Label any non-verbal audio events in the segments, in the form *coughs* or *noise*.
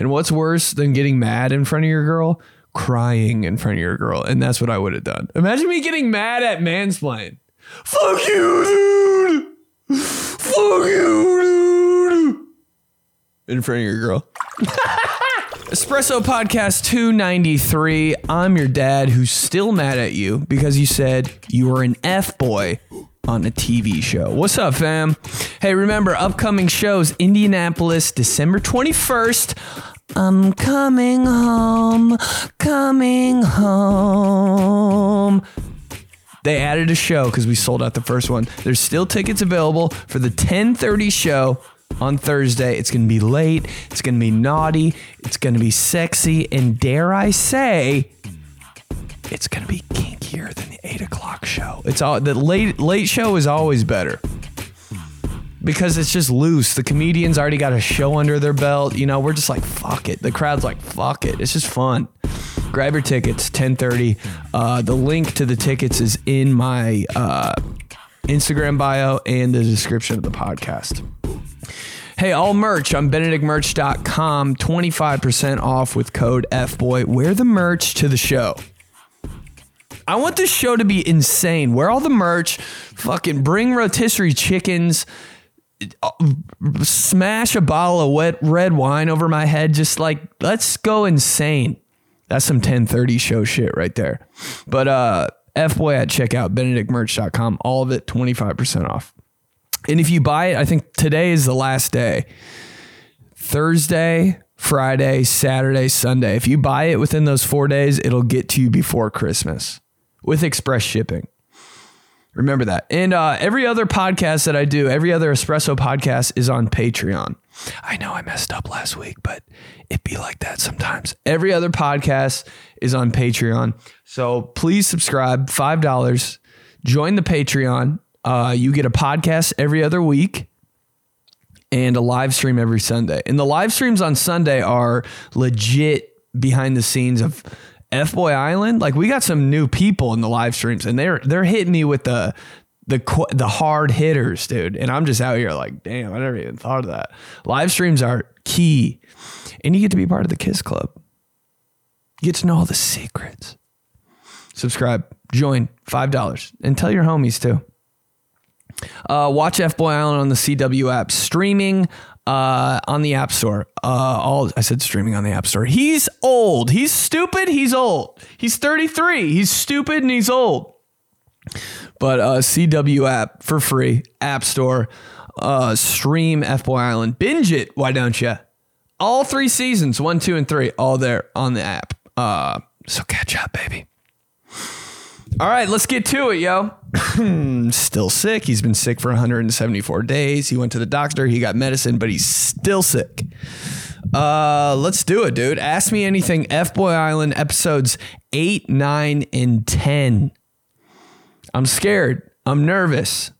And what's worse than getting mad in front of your girl? Crying in front of your girl. And that's what I would have done. Imagine me getting mad at mansplain. Fuck you, dude. Fuck you, dude. In front of your girl. *laughs* Espresso Podcast 293. I'm your dad who's still mad at you because you said you were an F boy on a TV show. What's up, fam? Hey, remember upcoming shows Indianapolis, December 21st. I'm coming home, coming home. They added a show because we sold out the first one. There's still tickets available for the 10:30 show on Thursday. It's going to be late. It's going to be naughty. It's going to be sexy, and dare I say, it's going to be kinkier than the eight o'clock show. It's all the late late show is always better because it's just loose. The comedians already got a show under their belt. You know, we're just like fuck it. The crowd's like fuck it. It's just fun. Grab your tickets. Ten thirty. Uh, the link to the tickets is in my uh, Instagram bio and the description of the podcast. Hey, all merch on benedictmerch.com, 25% off with code FBOY. Wear the merch to the show. I want this show to be insane. Wear all the merch, fucking bring rotisserie chickens, smash a bottle of wet red wine over my head. Just like, let's go insane. That's some 1030 show shit right there. But uh FBOY at checkout, benedictmerch.com, all of it 25% off. And if you buy it, I think today is the last day. Thursday, Friday, Saturday, Sunday. If you buy it within those four days, it'll get to you before Christmas with express shipping. Remember that. And uh, every other podcast that I do, every other espresso podcast is on Patreon. I know I messed up last week, but it be like that sometimes. Every other podcast is on Patreon. So please subscribe, $5. Join the Patreon. Uh, you get a podcast every other week and a live stream every Sunday. And the live streams on Sunday are legit behind the scenes of F Boy Island. Like we got some new people in the live streams, and they're they're hitting me with the the the hard hitters, dude. And I'm just out here like, damn, I never even thought of that. Live streams are key, and you get to be part of the Kiss Club. You get to know all the secrets. Subscribe, join, five dollars, and tell your homies too. Uh, watch F Boy Island on the CW app, streaming uh, on the App Store. Uh, all I said streaming on the App Store. He's old. He's stupid. He's old. He's 33. He's stupid and he's old. But uh, CW app for free, App Store. Uh, stream F Boy Island. Binge it. Why don't you? All three seasons, one, two, and three, all there on the app. Uh, so catch up, baby. All right, let's get to it, yo. *clears throat* still sick. He's been sick for 174 days. He went to the doctor. He got medicine, but he's still sick. Uh, let's do it, dude. Ask me anything. F Boy Island episodes 8, 9, and 10. I'm scared. I'm nervous.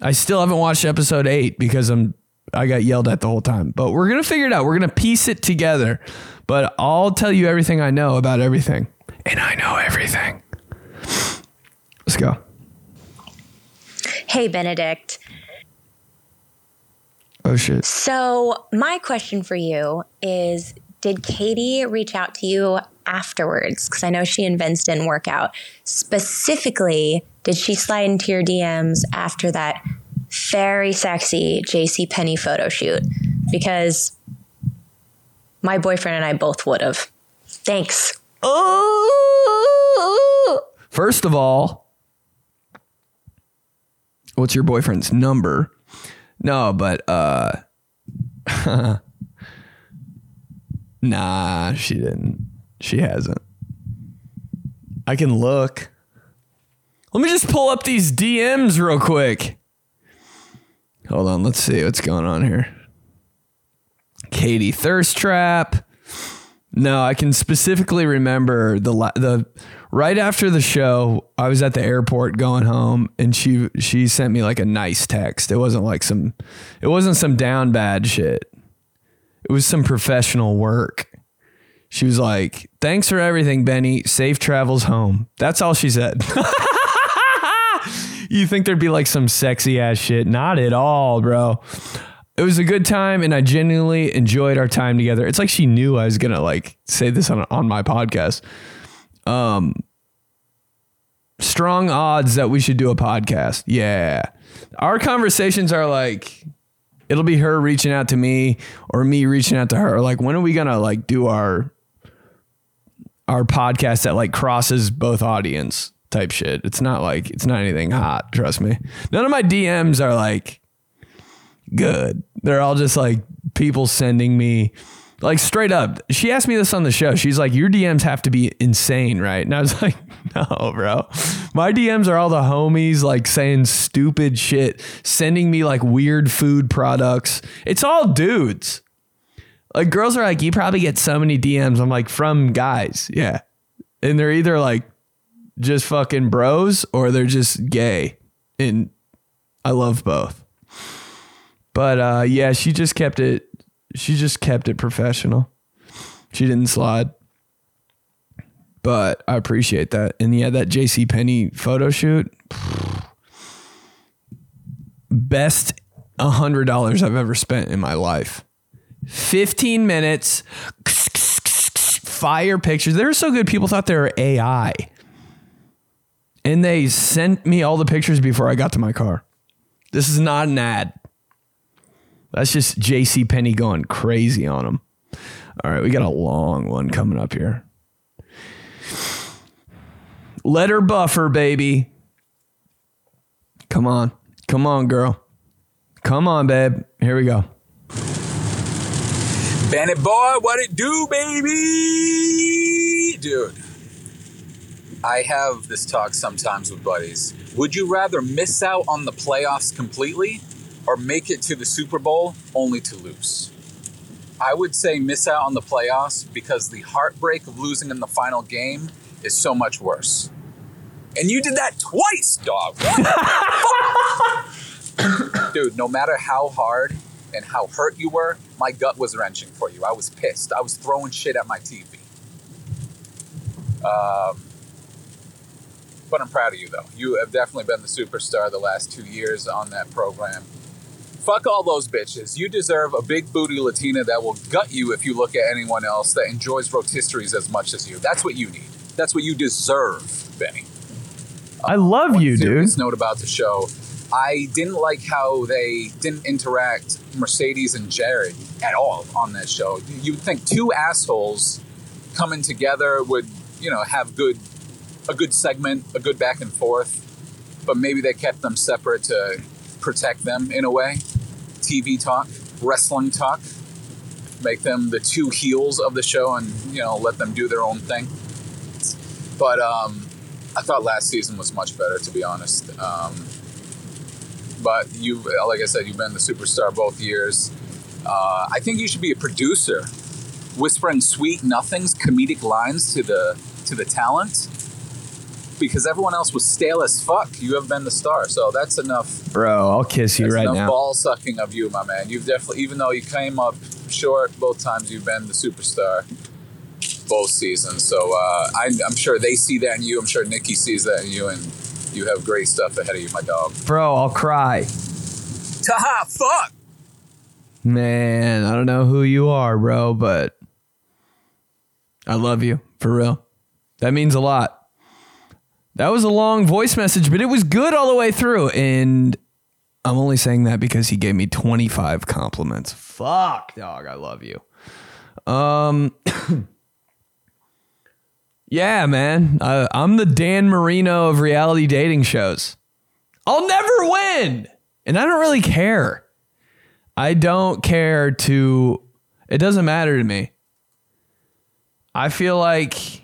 I still haven't watched episode 8 because I'm I got yelled at the whole time. But we're to figure it out. We're to piece it together. But I'll tell you everything I know about everything. And I know everything. Let's go. Hey, Benedict. Oh, shit. So, my question for you is Did Katie reach out to you afterwards? Because I know she and Vince didn't work out. Specifically, did she slide into your DMs after that very sexy JC Penney photo shoot? Because my boyfriend and I both would have. Thanks. Oh. First of all, what's your boyfriend's number? No, but uh *laughs* Nah, she didn't. She hasn't. I can look. Let me just pull up these DMs real quick. Hold on, let's see what's going on here. Katie Thirst Trap. No, I can specifically remember the the right after the show, I was at the airport going home, and she she sent me like a nice text. It wasn't like some, it wasn't some down bad shit. It was some professional work. She was like, "Thanks for everything, Benny. Safe travels home." That's all she said. *laughs* you think there'd be like some sexy ass shit? Not at all, bro. it was a good time and I genuinely enjoyed our time together. It's like she knew I was going to like say this on on my podcast. Um strong odds that we should do a podcast. Yeah. Our conversations are like it'll be her reaching out to me or me reaching out to her. Like when are we going to like do our our podcast that like crosses both audience type shit. It's not like it's not anything hot, trust me. None of my DMs are like good. They're all just like people sending me like straight up. She asked me this on the show. She's like, "Your DMs have to be insane, right?" And I was *laughs* like, "No, bro. My DMs are all the homies like saying stupid shit, sending me like weird food products. It's all dudes. Like girls are like, "You probably get so many DMs." I'm like, "From guys." Yeah. And they're either like just fucking bros or they're just gay. And I love both. But uh, yeah, she just kept it. She just kept it professional. She didn't slide. But I appreciate that. And yeah, that JC Penney photo shoot. Best hundred dollars I've ever spent in my life. 15 minutes, fire pictures. They were so good, people thought they were AI. And they sent me all the pictures before I got to my car. This is not an ad. That's just JC Penney going crazy on them. All right, we got a long one coming up here. Letter buffer, baby. Come on. Come on, girl. Come on, babe. Here we go. Bandit boy, what it do, baby? Dude, I have this talk sometimes with buddies. Would you rather miss out on the playoffs completely or make it to the Super Bowl only to lose? I would say miss out on the playoffs because the heartbreak of losing in the final game is so much worse. And you did that twice, dog. *laughs* Dude, no matter how hard and how hurt you were, my gut was wrenching for you. I was pissed. I was throwing shit at my TV. Um, but I'm proud of you, though. You have definitely been the superstar the last two years on that program. Fuck all those bitches. You deserve a big booty Latina that will gut you if you look at anyone else that enjoys rotisseries as much as you. That's what you need. That's what you deserve, Benny. I love you, dude. note about the show. I didn't like how they didn't interact Mercedes and Jared at all on that show. You'd think two assholes coming together would, you know, have good a good segment, a good back and forth, but maybe they kept them separate to protect them in a way. TV talk, wrestling talk, make them the two heels of the show and, you know, let them do their own thing. But um, I thought last season was much better, to be honest. Um, but you, like I said, you've been the superstar both years. Uh, I think you should be a producer, whispering sweet nothings, comedic lines to the to the talent, because everyone else was stale as fuck. You have been the star, so that's enough. Bro, I'll kiss you right? Enough now. ball sucking of you, my man. You've definitely, even though you came up short both times, you've been the superstar both seasons. So uh, I, I'm sure they see that in you. I'm sure Nikki sees that in you, and you have great stuff ahead of you, my dog. Bro, I'll cry. Taha, fuck. Man, I don't know who you are, bro, but I love you for real. That means a lot. That was a long voice message, but it was good all the way through. And I'm only saying that because he gave me 25 compliments. Fuck, dog. I love you. Um, *coughs* yeah, man. I, I'm the Dan Marino of reality dating shows. I'll never win. And I don't really care. I don't care to, it doesn't matter to me. I feel like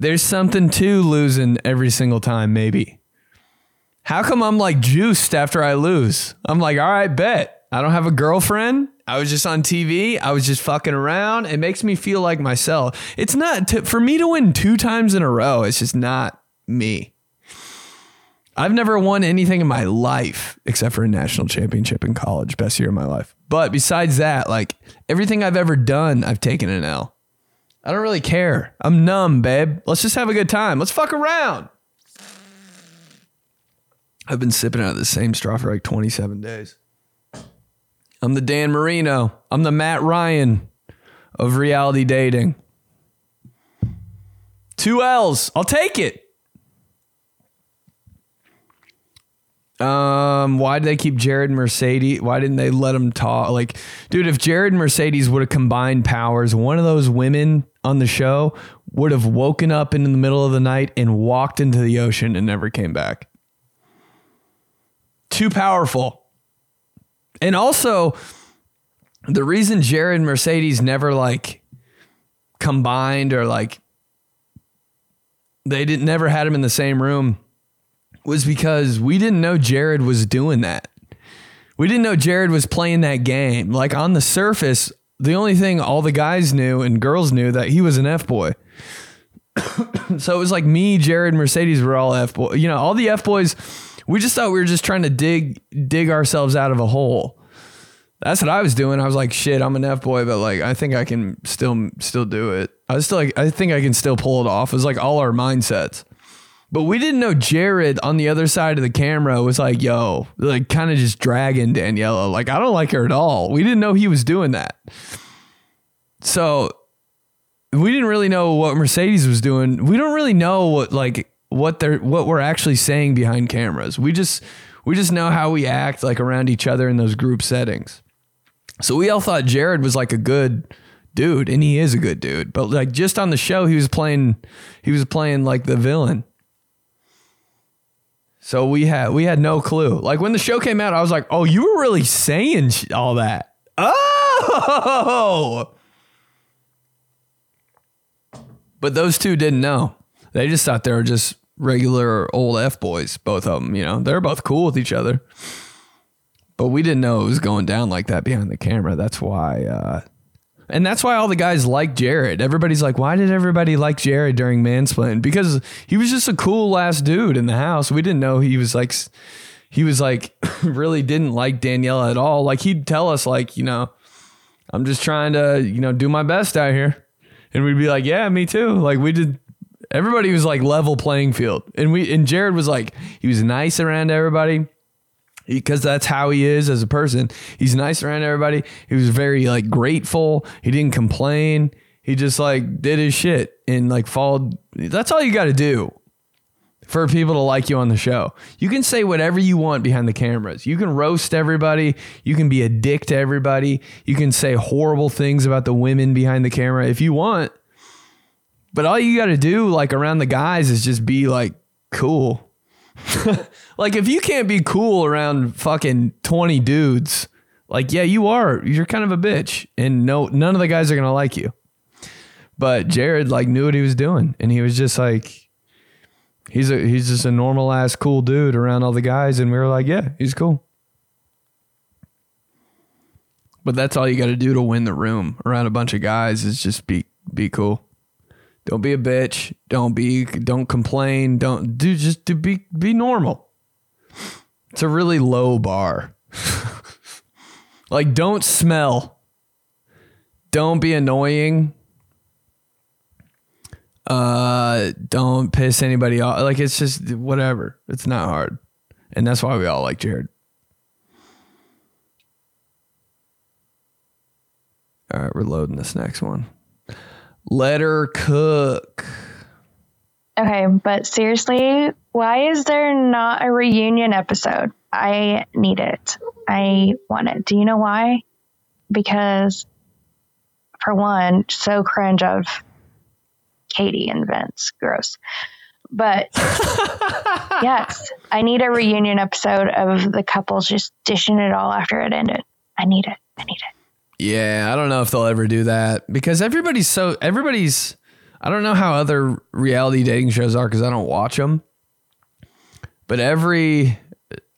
there's something to losing every single time, maybe. How come I'm like juiced after I lose? I'm like, all right, bet. I don't have a girlfriend. I was just on TV. I was just fucking around. It makes me feel like myself. It's not, for me to win two times in a row, it's just not me. I've never won anything in my life except for a national championship in college, best year of my life. But besides that, like everything I've ever done, I've taken an L. I don't really care. I'm numb, babe. Let's just have a good time. Let's fuck around. I've been sipping out of the same straw for like 27 days. I'm the Dan Marino. I'm the Matt Ryan of reality dating. Two L's. I'll take it. Um, why did they keep Jared Mercedes? Why didn't they let them talk? Like, dude, if Jared Mercedes would have combined powers, one of those women on the show would have woken up in the middle of the night and walked into the ocean and never came back. Too powerful. And also, the reason Jared and Mercedes never like combined or like they didn't never had him in the same room was because we didn't know Jared was doing that. We didn't know Jared was playing that game. Like on the surface, the only thing all the guys knew and girls knew that he was an F boy. *coughs* so it was like me, Jared, Mercedes were all F boy. You know, all the F boys. We just thought we were just trying to dig dig ourselves out of a hole. That's what I was doing. I was like, shit, I'm an F boy, but like I think I can still still do it. I was still like, I think I can still pull it off. It was like all our mindsets. But we didn't know Jared on the other side of the camera was like, yo, like kind of just dragging Daniela. Like, I don't like her at all. We didn't know he was doing that. So we didn't really know what Mercedes was doing. We don't really know what like what they're what we're actually saying behind cameras. We just we just know how we act like around each other in those group settings. So we all thought Jared was like a good dude, and he is a good dude. But like just on the show, he was playing he was playing like the villain. So we had we had no clue. Like when the show came out, I was like, "Oh, you were really saying sh- all that." Oh. But those two didn't know. They just thought they were just regular old F boys, both of them, you know. They're both cool with each other. But we didn't know it was going down like that behind the camera. That's why uh and that's why all the guys like Jared. Everybody's like, why did everybody like Jared during Mansplain? Because he was just a cool ass dude in the house. We didn't know he was like, he was like, *laughs* really didn't like Daniela at all. Like he'd tell us, like, you know, I'm just trying to, you know, do my best out here. And we'd be like, yeah, me too. Like we did. Everybody was like level playing field. And we, and Jared was like, he was nice around everybody because that's how he is as a person. He's nice around everybody. He was very like grateful. He didn't complain. He just like did his shit and like followed. That's all you got to do for people to like you on the show. You can say whatever you want behind the cameras. You can roast everybody. You can be a dick to everybody. You can say horrible things about the women behind the camera if you want. But all you got to do like around the guys is just be like cool *laughs* like if you can't be cool around fucking 20 dudes, like yeah, you are. You're kind of a bitch and no none of the guys are going to like you. But Jared like knew what he was doing and he was just like he's a he's just a normal ass cool dude around all the guys and we were like, yeah, he's cool. But that's all you got to do to win the room around a bunch of guys is just be be cool. Don't be a bitch. Don't be don't complain. Don't do just to be be normal. It's a really low bar. *laughs* like don't smell. Don't be annoying. Uh don't piss anybody off. Like it's just whatever. It's not hard. And that's why we all like Jared. All right, we're loading this next one. Let her cook. Okay, but seriously, why is there not a reunion episode? I need it. I want it. Do you know why? Because, for one, so cringe of Katie and Vince. Gross. But *laughs* yes, I need a reunion episode of the couples just dishing it all after it ended. I need it. I need it. Yeah, I don't know if they'll ever do that because everybody's so everybody's. I don't know how other reality dating shows are because I don't watch them. But every,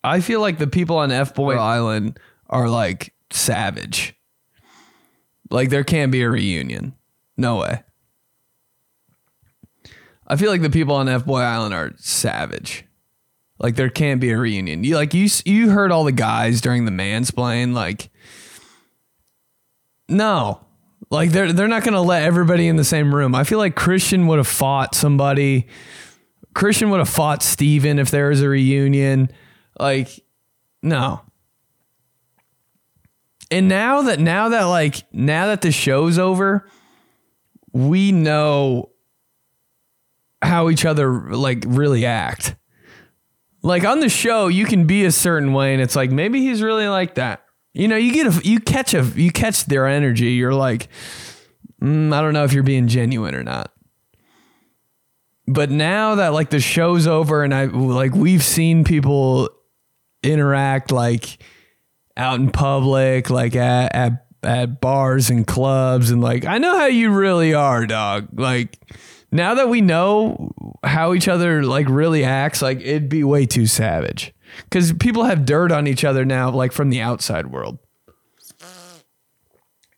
I feel like the people on F Boy Island are like savage. Like there can't be a reunion. No way. I feel like the people on F Boy Island are savage. Like there can't be a reunion. You like you you heard all the guys during the mansplain like no. Like they're they're not going to let everybody in the same room. I feel like Christian would have fought somebody. Christian would have fought Steven if there was a reunion. Like no. And now that now that like now that the show's over, we know how each other like really act. Like on the show, you can be a certain way, and it's like maybe he's really like that. You know, you get a you catch a you catch their energy. You're like, mm, I don't know if you're being genuine or not. But now that like the show's over, and I like we've seen people interact like out in public, like at at, at bars and clubs, and like I know how you really are, dog. Like now that we know how each other like really acts, like it'd be way too savage. Because people have dirt on each other now, like from the outside world.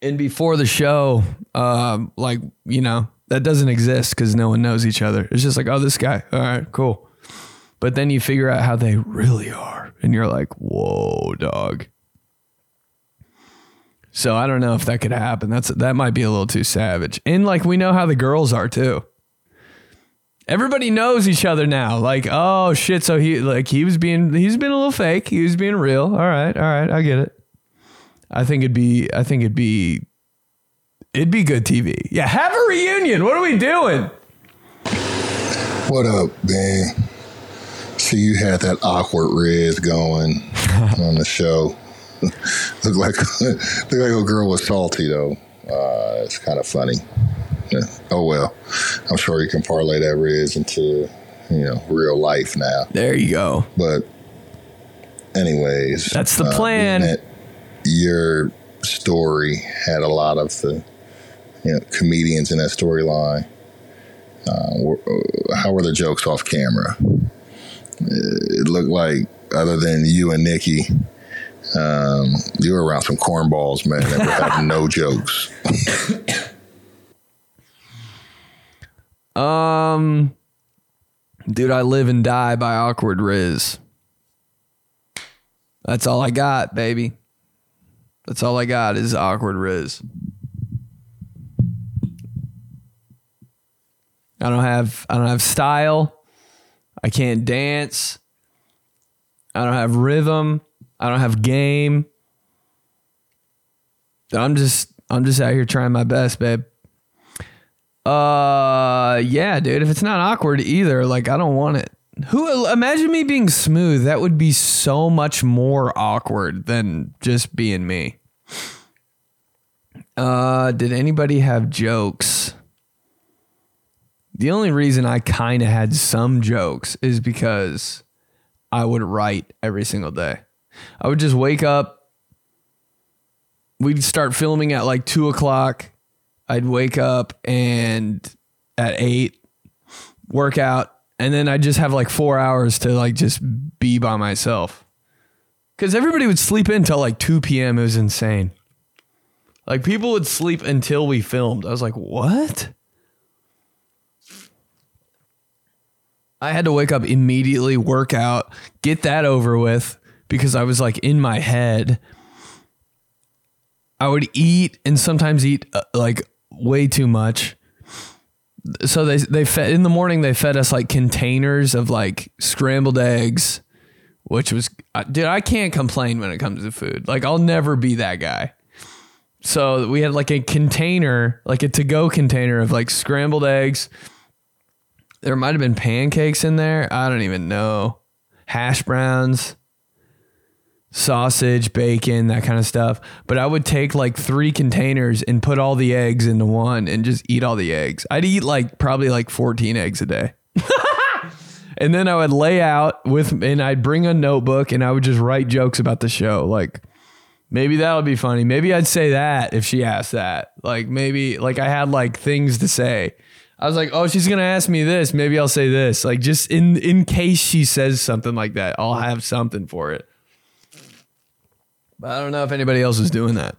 And before the show, um, like, you know, that doesn't exist because no one knows each other. It's just like, oh, this guy. All right, cool. But then you figure out how they really are. And you're like, whoa, dog. So I don't know if that could happen. That's that might be a little too savage. And like we know how the girls are too. Everybody knows each other now. Like, oh shit, so he like he was being he's been a little fake. He was being real. All right, all right, I get it. I think it'd be I think it'd be it'd be good TV. Yeah, have a reunion. What are we doing? What up, man? See, you had that awkward Riz going *laughs* on the show. *laughs* look like *laughs* look like a girl was salty though. Uh, it's kind of funny. Yeah. Oh well, I'm sure you can parlay that Riz into you know real life now. There you go. But anyways, That's the plan. being that your story had a lot of the you know comedians in that storyline. Uh, were- uh, how were the jokes off camera? It looked like, other than you and Nikki, um, you were around some cornballs, man, that were having no *laughs* jokes. *laughs* Um, dude, I live and die by awkward Riz. That's all I got, baby. That's all I got is awkward Riz. I don't have I don't have style. I can't dance. I don't have rhythm. I don't have game. I'm just I'm just out here trying my best, babe. Uh, yeah, dude. If it's not awkward either, like I don't want it. Who imagine me being smooth? That would be so much more awkward than just being me. Uh, did anybody have jokes? The only reason I kind of had some jokes is because I would write every single day. I would just wake up. We'd start filming at like two o'clock. I'd wake up and at eight, work out, and then I'd just have like four hours to like just be by myself. Cause everybody would sleep in till like 2 p.m. It was insane. Like people would sleep until we filmed. I was like, what? I had to wake up immediately, work out, get that over with because I was like in my head. I would eat and sometimes eat uh, like way too much. So they they fed in the morning. They fed us like containers of like scrambled eggs, which was uh, dude. I can't complain when it comes to food. Like I'll never be that guy. So we had like a container, like a to go container of like scrambled eggs. There might have been pancakes in there. I don't even know. Hash browns sausage, bacon, that kind of stuff. But I would take like three containers and put all the eggs into one and just eat all the eggs. I'd eat like probably like 14 eggs a day. *laughs* and then I would lay out with, and I'd bring a notebook and I would just write jokes about the show. Like, maybe that would be funny. Maybe I'd say that if she asked that. Like, maybe, like, I had like things to say. I was like, oh, she's gonna ask me this. Maybe I'll say this. Like, just in in case she says something like that, I'll have something for it. But I don't know if anybody else is doing that.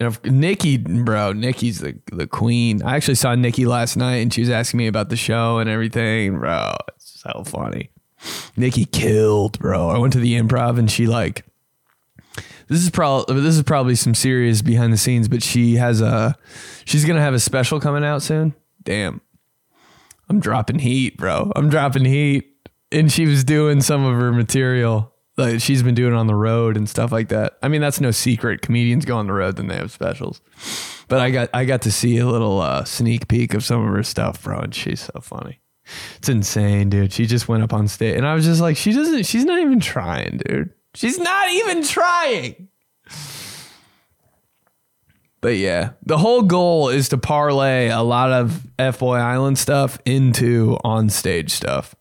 You know, Nikki, bro, Nikki's the the queen. I actually saw Nikki last night, and she was asking me about the show and everything. Bro, it's so funny. Nikki killed, bro. I went to the improv, and she like. This is probably this is probably some serious behind the scenes, but she has a she's gonna have a special coming out soon. Damn, I'm dropping heat, bro. I'm dropping heat, and she was doing some of her material Like she's been doing on the road and stuff like that. I mean, that's no secret. Comedians go on the road, then they have specials. But I got I got to see a little uh, sneak peek of some of her stuff, bro, and she's so funny. It's insane, dude. She just went up on stage, and I was just like, she doesn't. She's not even trying, dude. She's not even trying. But yeah, the whole goal is to parlay a lot of F Boy Island stuff into on stage stuff.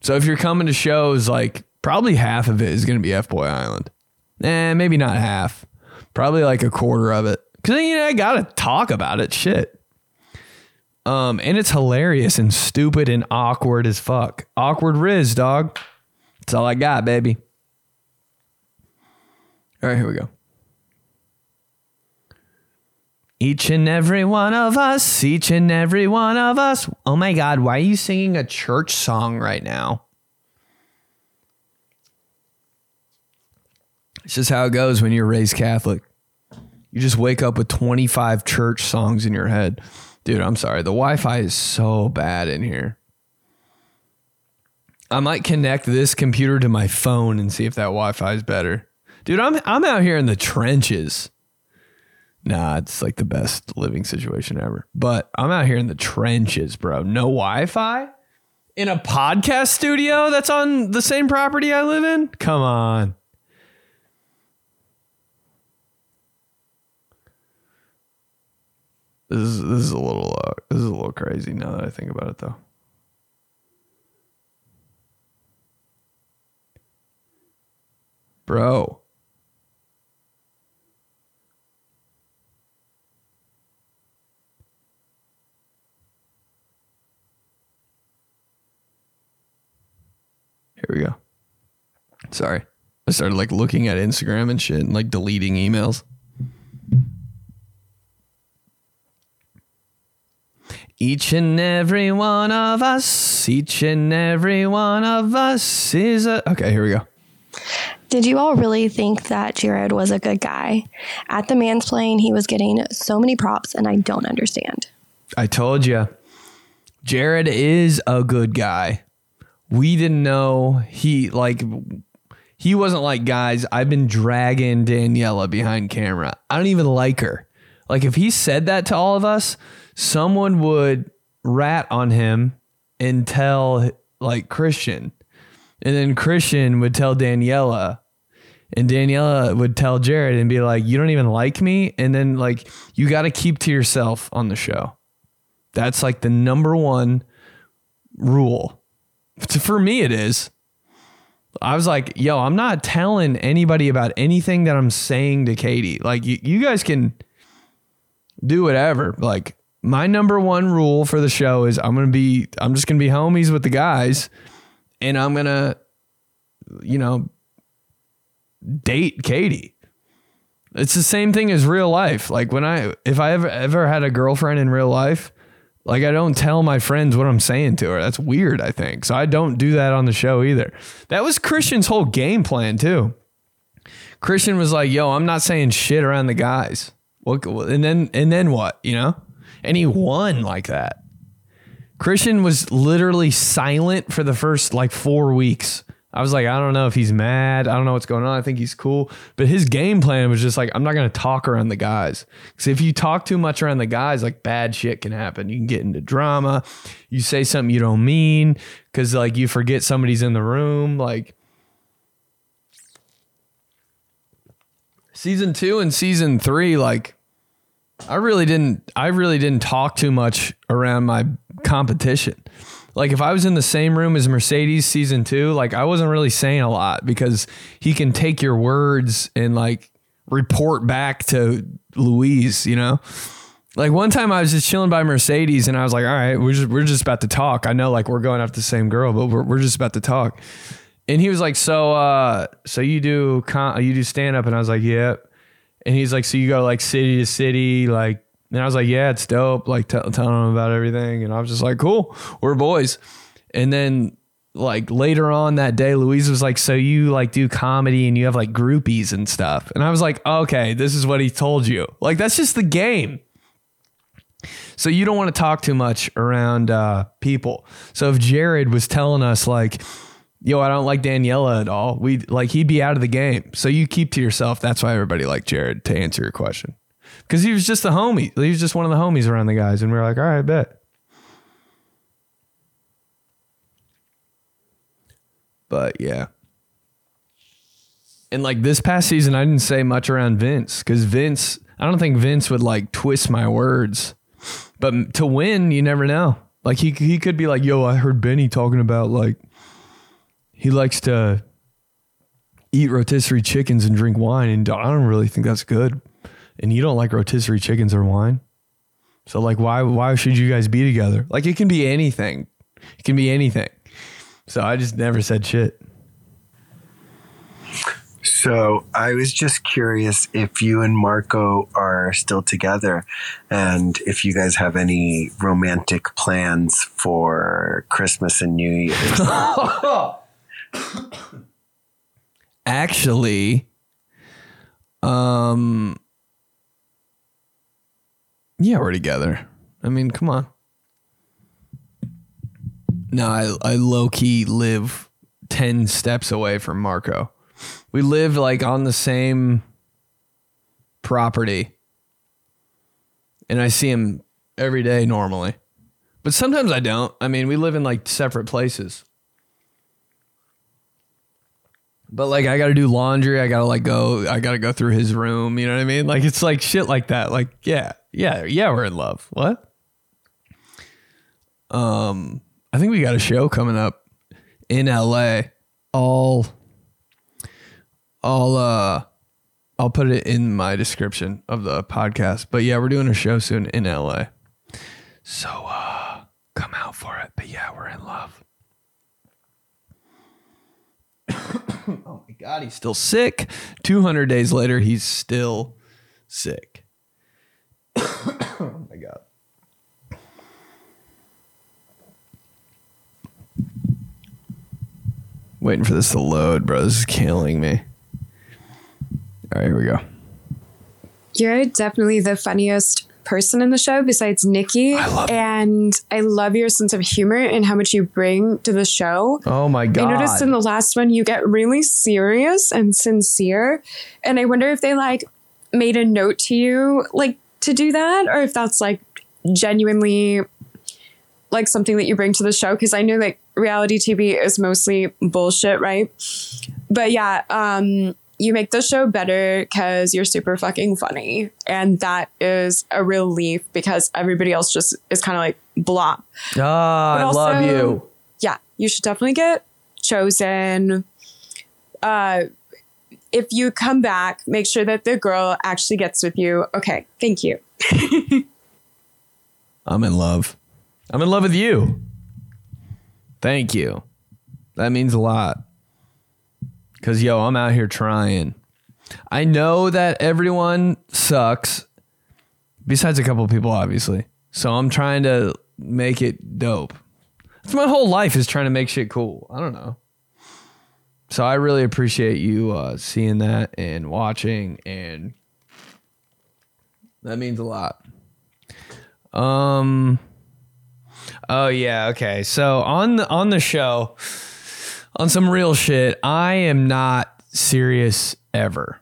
So if you're coming to shows, like probably half of it is going to be F Boy Island. Eh, maybe not half. Probably like a quarter of it. Cause you know I gotta talk about it. Shit. Um, and it's hilarious and stupid and awkward as fuck. Awkward Riz, dog. That's all I got, baby. All right, here we go. Each and every one of us, each and every one of us. Oh my God, why are you singing a church song right now? It's just how it goes when you're raised Catholic. You just wake up with 25 church songs in your head. Dude, I'm sorry. The Wi Fi is so bad in here. I might connect this computer to my phone and see if that Wi Fi is better. Dude, I'm, I'm out here in the trenches. Nah, it's like the best living situation ever. But I'm out here in the trenches, bro. No Wi Fi in a podcast studio that's on the same property I live in? Come on. This is this is a little uh, this is a little crazy now that I think about it though. Bro. Here we go. Sorry. I started like looking at Instagram and shit and like deleting emails. Each and every one of us, each and every one of us is a. Okay, here we go. Did you all really think that Jared was a good guy? At the mansplain, he was getting so many props, and I don't understand. I told you. Jared is a good guy. We didn't know he like he wasn't like guys. I've been dragging Daniela behind camera. I don't even like her. Like if he said that to all of us, someone would rat on him and tell like Christian. And then Christian would tell Daniela. And Daniela would tell Jared and be like, You don't even like me. And then, like, you got to keep to yourself on the show. That's like the number one rule. For me, it is. I was like, Yo, I'm not telling anybody about anything that I'm saying to Katie. Like, you, you guys can do whatever. Like, my number one rule for the show is I'm to be, I'm just to be homies with the guys and I'm to, you know, date Katie. It's the same thing as real life. Like when I, if I ever, ever had a girlfriend in real life, like I don't tell my friends what I'm saying to her. That's weird, I think. So I don't do that on the show either. That was Christian's whole game plan too. Christian was like, "Yo, I'm not saying shit around the guys." What and then and then what, you know? And he won like that. Christian was literally silent for the first like 4 weeks. I was like, I don't know if he's mad. I don't know what's going on. I think he's cool. But his game plan was just like, I'm not going to talk around the guys. Because if you talk too much around the guys, like bad shit can happen. You can get into drama. You say something you don't mean because like you forget somebody's in the room. Like season two and season three, like I really didn't, I really didn't talk too much around my competition like if I was in the same room as Mercedes season two, like I wasn't really saying a lot because he can take your words and like report back to Louise, you know? Like one time I was just chilling by Mercedes and I was like, all right, we're just, we're just about to talk. I know like we're going after the same girl, but we're, we're just about to talk. And he was like, so, uh, so you do, con- you do stand up. And I was like, yeah. And he's like, so you go like city to city, like and I was like, yeah, it's dope. Like t- telling them about everything. And I was just like, cool, we're boys. And then like later on that day, Louise was like, so you like do comedy and you have like groupies and stuff. And I was like, okay, this is what he told you. Like, that's just the game. So you don't want to talk too much around uh, people. So if Jared was telling us like, yo, I don't like Daniela at all. We like he'd be out of the game. So you keep to yourself. That's why everybody liked Jared to answer your question. Because he was just a homie. He was just one of the homies around the guys. And we were like, all right, bet. But yeah. And like this past season, I didn't say much around Vince because Vince, I don't think Vince would like twist my words. But to win, you never know. Like he he could be like, "Yo, I heard Benny talking about like he likes to eat rotisserie chickens and drink wine, and I don't really think that's good. And you don't like rotisserie chickens or wine, so like, why why should you guys be together? Like, it can be anything. It can be anything. So I just never said shit. So I was just curious if you and Marco are still together and if you guys have any romantic plans for Christmas and New Year's. *laughs* Actually, um, yeah, we're together. I mean, come on. No, I, I low key live 10 steps away from Marco. We live like on the same property. And I see him every day normally. But sometimes I don't. I mean, we live in like separate places. But like I got to do laundry, I got to like go I got to go through his room, you know what I mean? Like it's like shit like that. Like yeah. Yeah, yeah, we're in love. What? Um I think we got a show coming up in LA. All I'll uh I'll put it in my description of the podcast. But yeah, we're doing a show soon in LA. So uh come out for it. But yeah, we're in love. *coughs* god, he's still sick. 200 days later, he's still sick. *coughs* oh my god. Waiting for this to load, bro. This is killing me. All right, here we go. You're definitely the funniest person in the show besides Nikki. I love- and I love your sense of humor and how much you bring to the show. Oh my god. I noticed in the last one you get really serious and sincere. And I wonder if they like made a note to you like to do that or if that's like genuinely like something that you bring to the show because I know like reality TV is mostly bullshit, right? But yeah, um you make the show better because you're super fucking funny. And that is a relief because everybody else just is kind of like blah. Ah, I But love you. Yeah, you should definitely get chosen. Uh, if you come back, make sure that the girl actually gets with you. Okay, thank you. *laughs* I'm in love. I'm in love with you. Thank you. That means a lot. Cause yo, I'm out here trying. I know that everyone sucks, besides a couple people, obviously. So I'm trying to make it dope. My whole life is trying to make shit cool. I don't know. So I really appreciate you uh, seeing that and watching, and that means a lot. Um. Oh yeah. Okay. So on the on the show, on some real shit, I am not serious ever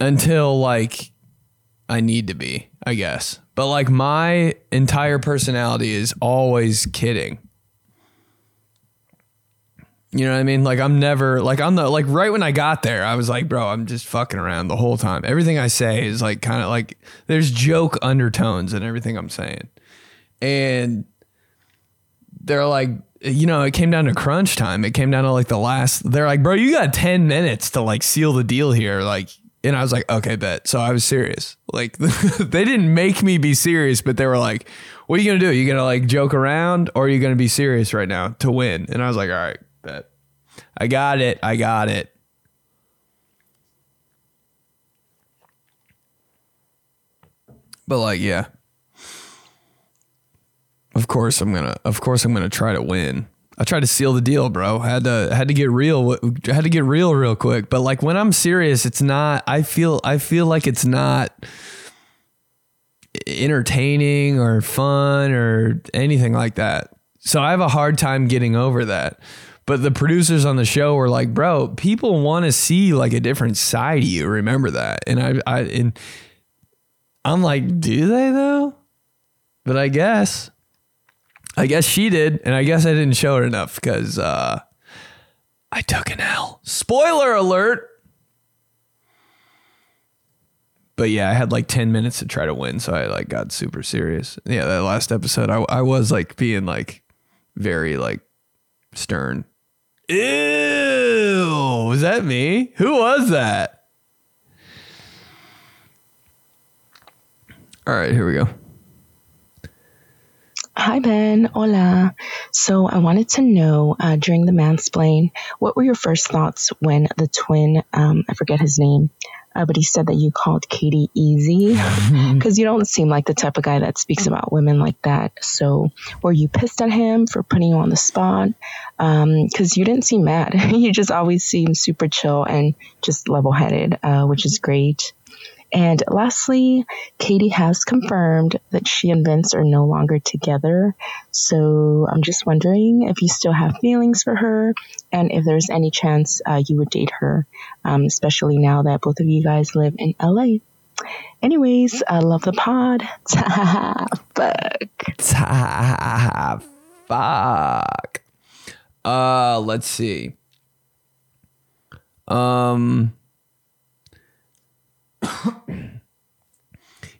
until like I need to be, I guess. But like my entire personality is always kidding. You know what I mean? Like I'm never like I'm the like right when I got there, I was like, bro, I'm just fucking around the whole time. Everything I say is like kind of like there's joke undertones in everything I'm saying. And they're like, you know, it came down to crunch time. It came down to like the last they're like, bro, you got 10 minutes to like seal the deal here. Like and I was like, okay, bet. So I was serious. Like *laughs* they didn't make me be serious, but they were like, what are you gonna do? Are You gonna like joke around or are you gonna be serious right now to win? And I was like, all right, bet. I got it. I got it. But like, yeah. Of course I'm gonna. Of course I'm gonna try to win. I tried to seal the deal, bro. Had to had to get real. Had to get real real quick. But like when I'm serious, it's not. I feel. I feel like it's not entertaining or fun or anything like that. So I have a hard time getting over that. But the producers on the show were like, "Bro, people want to see like a different side of you. Remember that." And I, I, and I'm like, "Do they though?" But I guess, I guess she did, and I guess I didn't show her enough because uh, I took an L. Spoiler alert. But yeah, I had like 10 minutes to try to win, so I like got super serious. Yeah, that last episode, I, I was like being like very like stern. Ew, was that me? Who was that? All right, here we go. Hi, Ben. Hola. So I wanted to know uh, during the mansplain, what were your first thoughts when the twin, um, I forget his name, uh, but he said that you called Katie easy *laughs* because you don't seem like the type of guy that speaks about women like that. So were you pissed at him for putting you on the spot? Because you didn't seem mad. *laughs* you just always seem super chill and just level headed, uh, which is great. And lastly, Katie has confirmed that she and Vince are no longer together. So I'm just wondering if you still have feelings for her and if there's any chance uh, you would date her, um, especially now that both of you guys live in LA. Anyways, I love the pod. *laughs* Fuck. Fuck. Uh, let's see. Um. *coughs*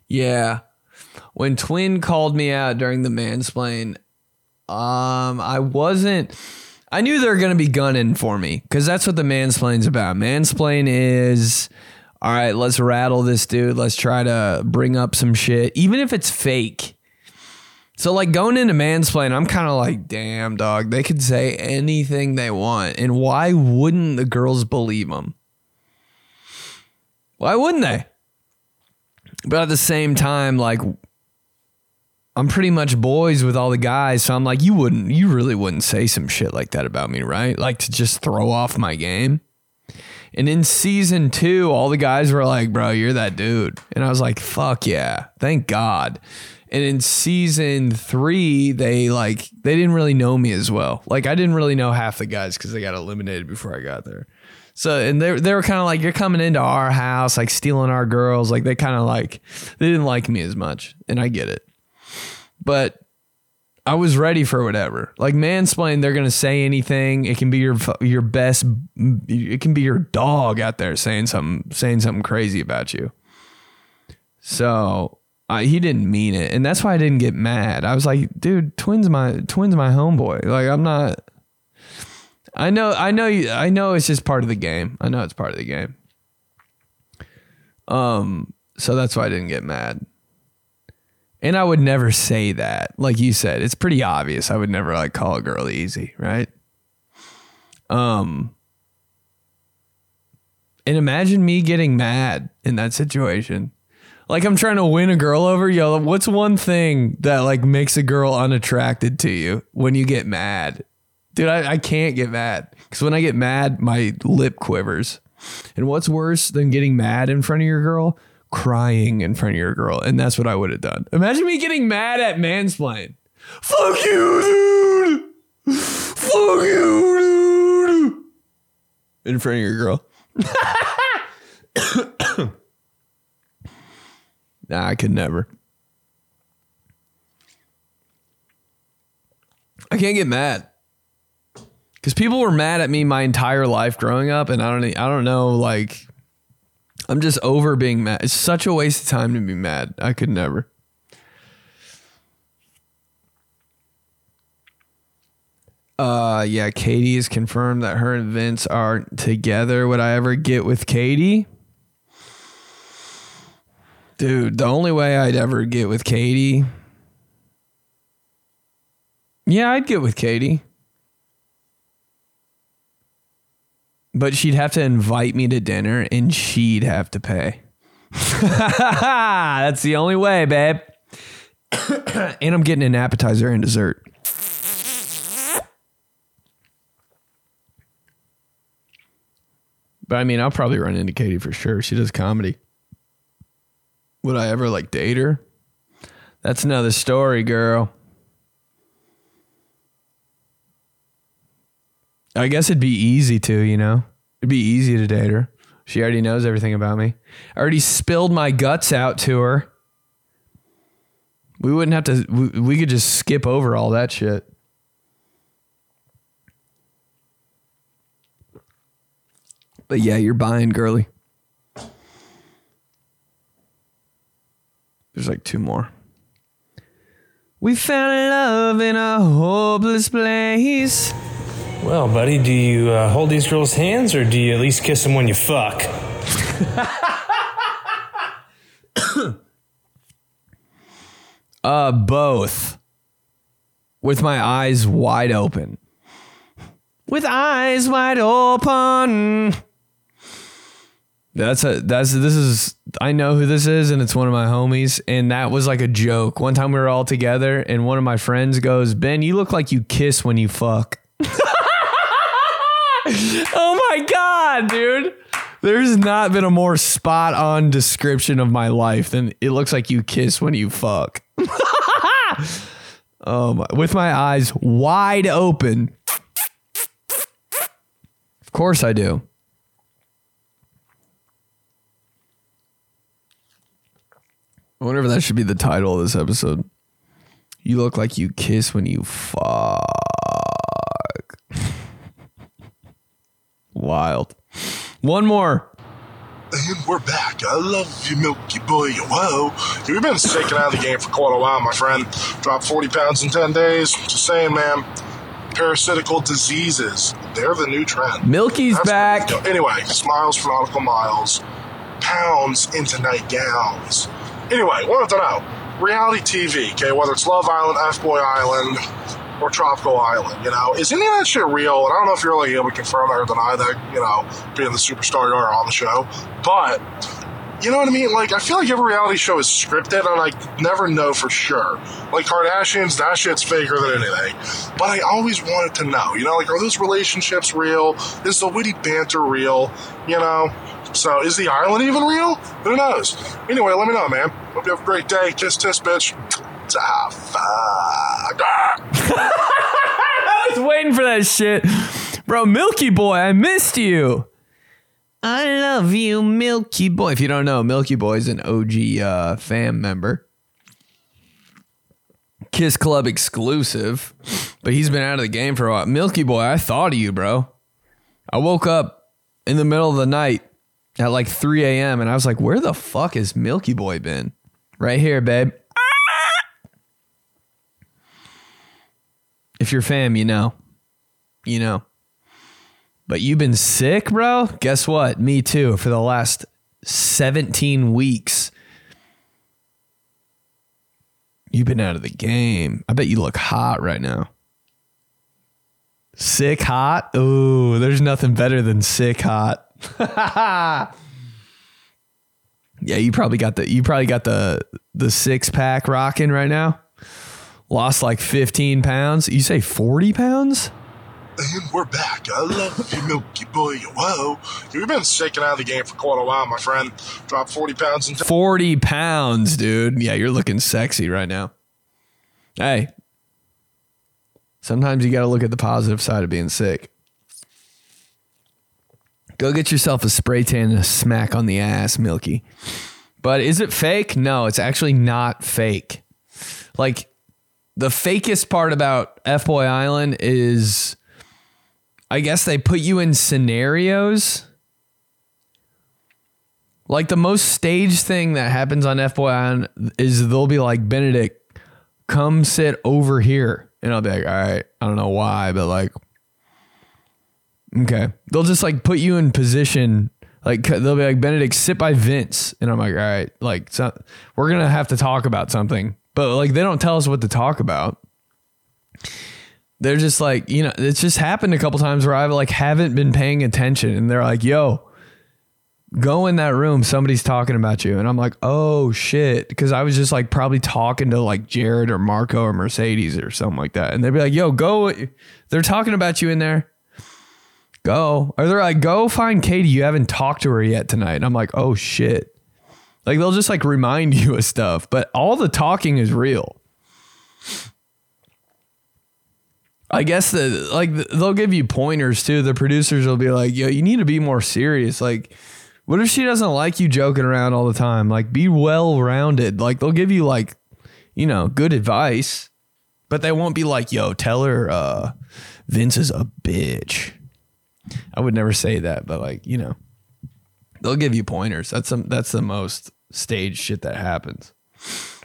yeah. When Twin called me out during the mansplain, um, I wasn't. I knew they were gonna be gunning for me because that's what the mansplain's about. Mansplain is, all right, let's rattle this dude. Let's try to bring up some shit, even if it's fake. So like going into mansplain, I'm kind of like, damn dog, they could say anything they want, and why wouldn't the girls believe them? Why wouldn't they? But at the same time, like I'm pretty much boys with all the guys, so I'm like, you wouldn't, you really wouldn't say some shit like that about me, right? Like to just throw off my game. And in season two, all the guys were like, bro, you're that dude. And I was like, fuck yeah, thank God. And in season three, they like they didn't really know me as well. Like I didn't really know half the guys because they got eliminated before I got there. So and they they were kind of like you're coming into our house, like stealing our girls. Like they kind of like they didn't like me as much, and I get it. But I was ready for whatever. Like mansplain, they're gonna say anything. It can be your your best. It can be your dog out there saying something saying something crazy about you. So I, he didn't mean it, and that's why I didn't get mad. I was like, dude, twins my twins my homeboy. Like I'm not. I know, I know, you, I know. It's just part of the game. I know it's part of the game. Um, so that's why I didn't get mad. And I would never say that. Like you said, it's pretty obvious. I would never like call a girl easy, right? Um and imagine me getting mad in that situation. Like I'm trying to win a girl over, yo, what's one thing that like makes a girl unattracted to you when you get mad? Dude, I, I can't get mad. Cause when I get mad, my lip quivers. And what's worse than getting mad in front of your girl? Crying in front of your girl. And that's what I would have done. Imagine me getting mad at mansplain. Fuck you, dude. Fuck you, dude. In front of your girl. *coughs* nah, I could never. I can't get mad because people were mad at me my entire life growing up, and I don't, I don't know, like, I'm just over being mad. It's such a waste of time to be mad. I could never. Uh, yeah, Katie has confirmed that her and Vince aren't together. Would I ever get with Katie? Dude, the only way I'd ever get with Katie. Yeah, I'd get with Katie. But she'd have to invite me to dinner and she'd have to pay. *laughs* That's the only way, babe. *coughs* and I'm getting an appetizer and dessert. But I mean, I'll probably run into Katie for sure. She does comedy. Would I ever like date her? That's another story, girl. I guess it'd be easy to, you know? It'd be easy to date her. She already knows everything about me. I already spilled my guts out to her. We wouldn't have to, we, we could just skip over all that shit. But yeah, you're buying, girly. There's like two more. We found love in a hopeless place. Well, buddy, do you uh, hold these girls' hands or do you at least kiss them when you fuck? *coughs* Uh, both. With my eyes wide open. With eyes wide open. That's a that's this is I know who this is and it's one of my homies and that was like a joke. One time we were all together and one of my friends goes, "Ben, you look like you kiss when you fuck." *laughs* *laughs* oh my god, dude. There's not been a more spot on description of my life than it looks like you kiss when you fuck. *laughs* oh my, with my eyes wide open. Of course I do. I wonder if that should be the title of this episode. You look like you kiss when you fuck. Wild. One more. And we're back. I love you, Milky Boy. Whoa. You've been sticking out of the game for quite a while, my friend. Dropped 40 pounds in 10 days. Just saying, man. Parasitical diseases. They're the new trend. Milky's That's back. what we do. Anyway, smiles for nautical miles. Pounds into nightgowns. Anyway, wanted to know. Reality TV, okay, whether it's Love Island, F Boy Island, or Tropical Island, you know, is any of that shit real? And I don't know if you're really able to confirm or deny that, you know, being the superstar you are on the show. But you know what I mean? Like, I feel like every reality show is scripted, and I never know for sure. Like Kardashians, that shit's faker than anything. But I always wanted to know, you know, like, are those relationships real? Is the witty banter real? You know? So, is the island even real? Who knows? Anyway, let me know, man. Hope you have a great day. Kiss, kiss, bitch. Fuck. I waiting for that shit. Bro, Milky Boy, I missed you. I love you, Milky Boy. If you don't know, Milky Boy is an OG uh, fam member. Kiss Club exclusive, but he's been out of the game for a while. Milky Boy, I thought of you, bro. I woke up in the middle of the night at like 3 a.m. and I was like, where the fuck has Milky Boy been? Right here, babe. If you're fam, you know. You know. But you've been sick, bro? Guess what? Me too, for the last 17 weeks. You've been out of the game. I bet you look hot right now. Sick hot? Ooh, there's nothing better than sick hot. *laughs* yeah, you probably got the you probably got the the six pack rocking right now. Lost like 15 pounds. You say 40 pounds? And we're back. I love you, Milky Boy. Whoa. You've been shaking out of the game for quite a while, my friend. Dropped 40 pounds in 40 pounds, dude. Yeah, you're looking sexy right now. Hey, sometimes you got to look at the positive side of being sick. Go get yourself a spray tan and a smack on the ass, Milky. But is it fake? No, it's actually not fake. Like, the fakest part about F Boy Island is I guess they put you in scenarios. Like the most staged thing that happens on F Boy Island is they'll be like, Benedict, come sit over here. And I'll be like, all right, I don't know why, but like, okay. They'll just like put you in position. Like they'll be like, Benedict, sit by Vince. And I'm like, all right, like, so we're going to have to talk about something. But like, they don't tell us what to talk about. They're just like you know it's just happened a couple times where I've like haven't been paying attention and they're like yo go in that room somebody's talking about you. And i'm like oh shit. Because i was just like probably talking to like jared or marco or mercedes or something like that. And they'd be like yo go they're talking about you in there. Go. Or they're like go find katie. You haven't talked to her yet tonight. And i'm like oh shit like they'll just like remind *laughs* you of stuff but all the talking is real I guess the like they'll give you pointers too. The producers will be like, "Yo, you need to be more serious." Like, what if she doesn't like you joking around all the time? Like, be well rounded. Like, they'll give you like, you know, good advice, but they won't be like, "Yo, tell her uh, Vince is a bitch." I would never say that, but like, you know, they'll give you pointers. That's some that's the most stage shit that happens.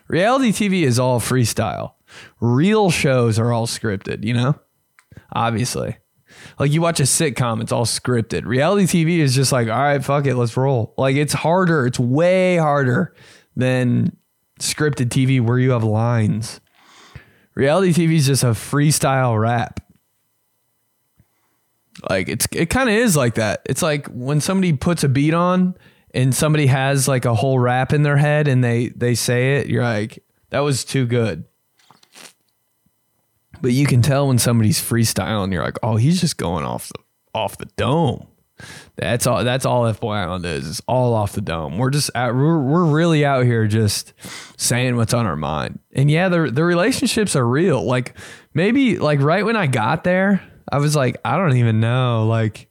Reality TV is all freestyle. Real shows are all scripted, you know? Obviously. Like you watch a sitcom, it's all scripted. Reality TV is just like, all right, fuck it, let's roll. Like it's harder, it's way harder than scripted TV where you have lines. Reality TV is just a freestyle rap. Like it's it kind of is like that. It's like when somebody puts a beat on and somebody has like a whole rap in their head and they they say it, you're like, that was too good. But you can tell when somebody's freestyling, you're like, oh, he's just going off the off the dome. That's all. That's all F Island is. It's all off the dome. We're just out, we're we're really out here just saying what's on our mind. And yeah, the the relationships are real. Like maybe like right when I got there, I was like, I don't even know. Like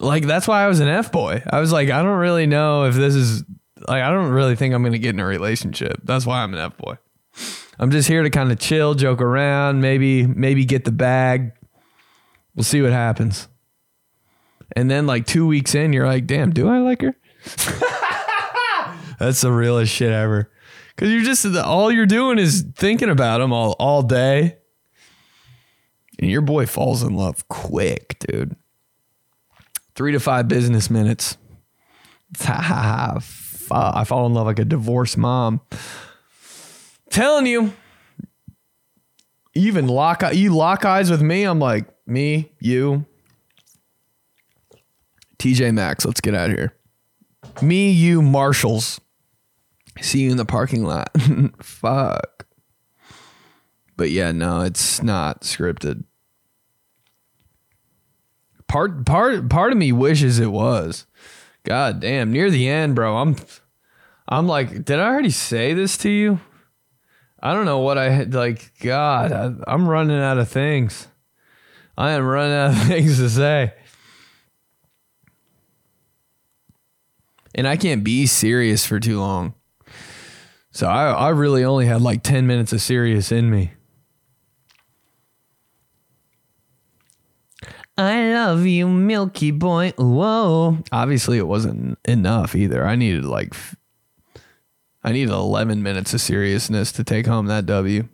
like that's why I was an F boy. I was like, I don't really know if this is like I don't really think I'm gonna get in a relationship. That's why I'm an F boy. I'm just here to kind of chill, joke around, maybe maybe get the bag. We'll see what happens. And then like two weeks in, you're like, damn, do I like her? *laughs* That's the realest shit ever. Cause you're just all you're doing is thinking about him all all day. And your boy falls in love quick, dude. Three to five business minutes. *laughs* I fall in love like a divorced mom. Telling you, even lock you lock eyes with me. I'm like me, you, TJ Maxx. Let's get out of here. Me, you, Marshalls. See you in the parking lot. *laughs* Fuck. But yeah, no, it's not scripted. Part part part of me wishes it was. God damn, near the end, bro. I'm I'm like, did I already say this to you? I don't know what I had like. God, I, I'm running out of things. I am running out of *laughs* things to say. And I can't be serious for too long. So I, I really only had like 10 minutes of serious in me. I love you, Milky Boy. Whoa. Obviously, it wasn't enough either. I needed like I need 11 minutes of seriousness to take home that W.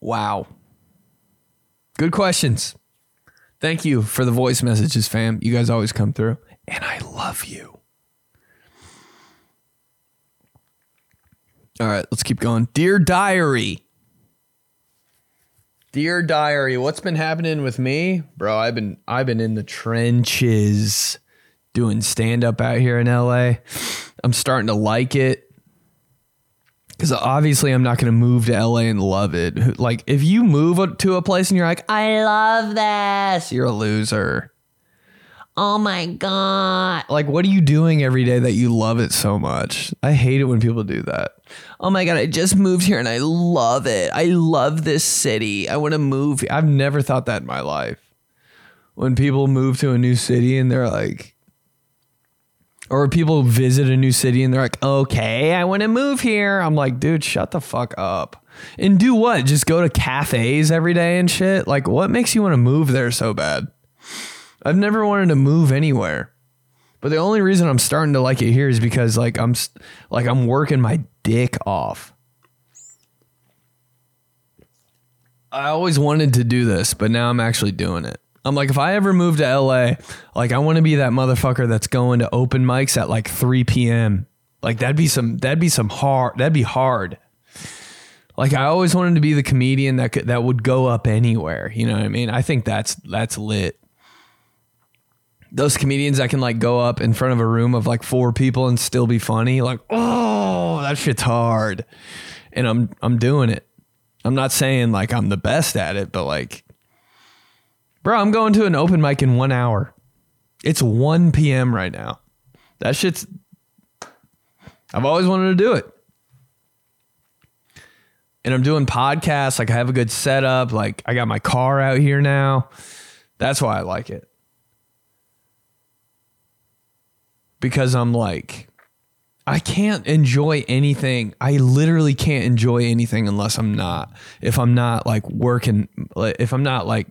Wow. Good questions. Thank you for the voice messages, fam. You guys always come through. And I love you. All right, let's keep going. Dear Diary. Dear Diary, what's been happening with me? Bro, I've been I've been in the trenches doing stand up out here in LA. I'm starting to like it because obviously I'm not going to move to LA and love it. Like if you move to a place and you're like, I love this, you're a loser. Oh my god! Like what are you doing every day that you love it so much? I hate it when people do that. Oh my god! I just moved here and I love it. I love this city. I want to move. I've never thought that in my life. When people move to a new city and they're like, or people visit a new city and they're like, okay, I want to move here. I'm like, dude, shut the fuck up. And do what? Just go to cafes every day and shit? Like, what makes you want to move there so bad? I've never wanted to move anywhere. But the only reason I'm starting to like it here is because like I'm like I'm working my dick off. I always wanted to do this, but now I'm actually doing it. I'm like, if I ever move to LA, like I want to be that motherfucker that's going to open mics at like 3 p.m. Like that'd be some that'd be some hard that'd be hard. Like I always wanted to be the comedian that could, that would go up anywhere. You know what I mean? I think that's that's lit. Those comedians that can like go up in front of a room of like four people and still be funny. Like, oh, that shit's hard. And I'm I'm doing it. I'm not saying like I'm the best at it, but like Bro, I'm going to an open mic in one hour. It's 1 p.m. right now. That shit's. I've always wanted to do it. and I'm doing podcasts. Like I have a good setup. Like I got my car out here now. That's why I like it. Because I'm like, I can't enjoy anything. I literally can't enjoy anything unless I'm not. If I'm not like working, if I'm not like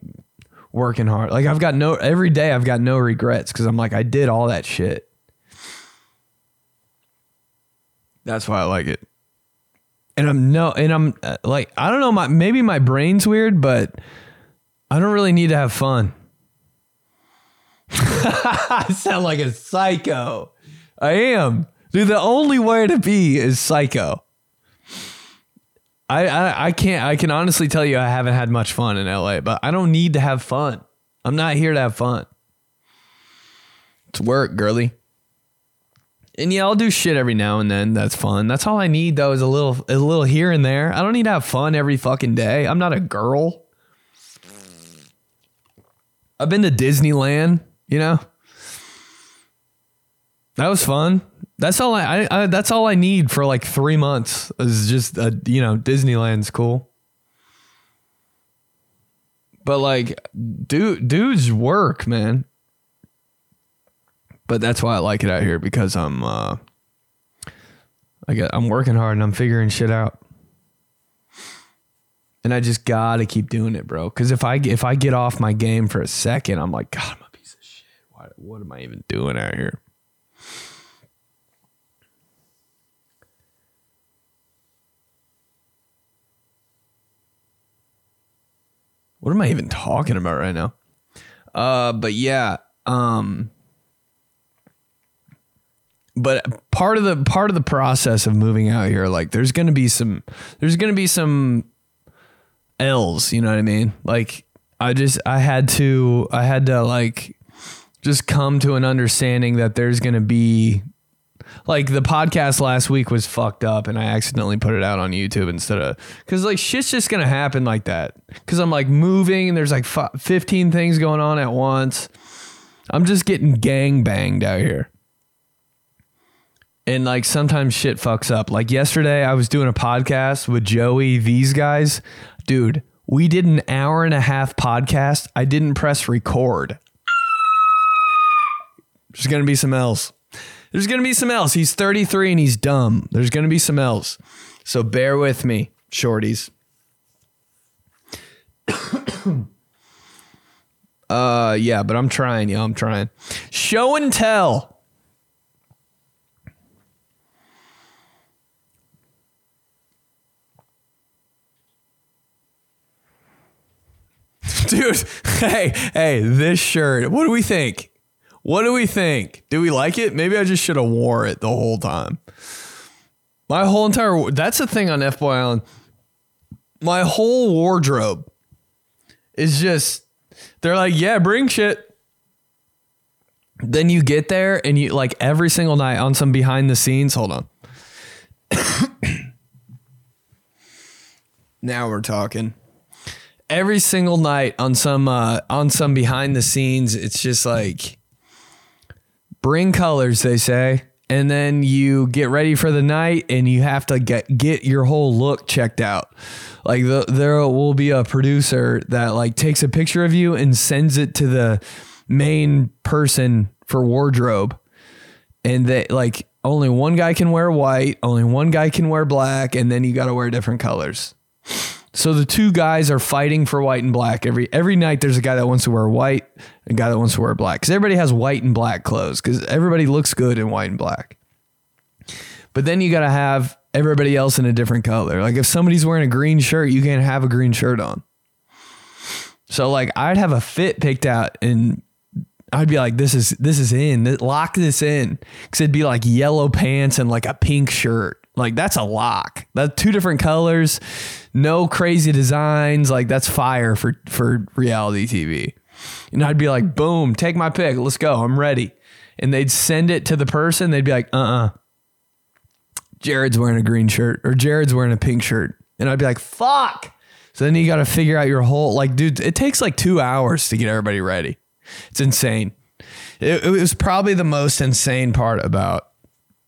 working hard. Like I've got no every day. I've got no regrets because I'm like I did all that shit. That's why I like it. And I'm no, and I'm uh, like I don't know. My maybe my brain's weird, but I don't really need to have fun. I *laughs* sound like a psycho. I am. Dude, the only way to be is psycho. I, I I can't I can honestly tell you I haven't had much fun in LA, but I don't need to have fun. I'm not here to have fun. It's work, girly. And yeah, I'll do shit every now and then. That's fun. That's all I need though is a little a little here and there. I don't need to have fun every fucking day. I'm not a girl. I've been to Disneyland, you know? That was fun. That's all I, I, I that's all I need for like three months is just a, you know Disneyland's cool. But like, dude, dudes work, man. But that's why I like it out here because I'm uh, I get I'm working hard and I'm figuring shit out. And I just gotta keep doing it, bro. Because if I if I get off my game for a second, I'm like, God, I'm a what am I even doing out here? What am I even talking about right now? Uh, but yeah, um, but part of the part of the process of moving out here, like, there's gonna be some, there's gonna be some L's. You know what I mean? Like, I just, I had to, I had to like, just come to an understanding that there's gonna be like the podcast last week was fucked up and I accidentally put it out on YouTube instead of cuz like shit's just going to happen like that cuz I'm like moving and there's like 15 things going on at once. I'm just getting gang banged out here. And like sometimes shit fucks up. Like yesterday I was doing a podcast with Joey these guys. Dude, we did an hour and a half podcast. I didn't press record. There's going to be some else. There's going to be some else. He's 33 and he's dumb. There's going to be some else. So bear with me, shorties. *coughs* uh yeah, but I'm trying, yeah, I'm trying. Show and tell. *laughs* Dude, *laughs* hey, hey, this shirt. What do we think? What do we think? Do we like it? Maybe I just should have wore it the whole time. My whole entire that's the thing on F Island. My whole wardrobe is just they're like, yeah, bring shit. Then you get there and you like every single night on some behind the scenes. Hold on. *coughs* now we're talking. Every single night on some uh on some behind the scenes, it's just like bring colors, they say. And then you get ready for the night and you have to get get your whole look checked out. Like the, there will be a producer that like takes a picture of you and sends it to the main person for wardrobe. And they like only one guy can wear white, only one guy can wear black, and then you got to wear different colors. So the two guys are fighting for white and black every every night. There's a guy that wants to wear white, a guy that wants to wear black. Because everybody has white and black clothes. Because everybody looks good in white and black. But then you got to have everybody else in a different color. Like if somebody's wearing a green shirt, you can't have a green shirt on. So like I'd have a fit picked out, and I'd be like, "This is this is in. Lock this in." Because it'd be like yellow pants and like a pink shirt. Like that's a lock. That's two different colors, no crazy designs. Like that's fire for for reality TV. And I'd be like, boom, take my pick. Let's go. I'm ready. And they'd send it to the person. They'd be like, uh uh Jared's wearing a green shirt or Jared's wearing a pink shirt. And I'd be like, fuck. So then you got to figure out your whole, like, dude, it takes like two hours to get everybody ready. It's insane. It, it was probably the most insane part about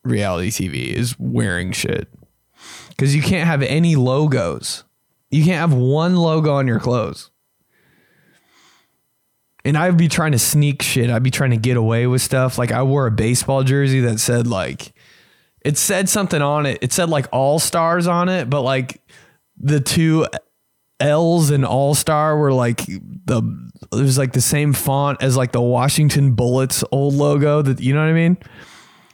reality TV is wearing shit. because you can't have any logos. You can't have one logo on your clothes. And I'd be trying to sneak shit. I'd be trying to get away with stuff. Like I wore a baseball jersey that said like it said something on it. It said like all stars on it, but like the two L's in All Star were like the it was like the same font as like the Washington Bullets old logo that you know what I mean?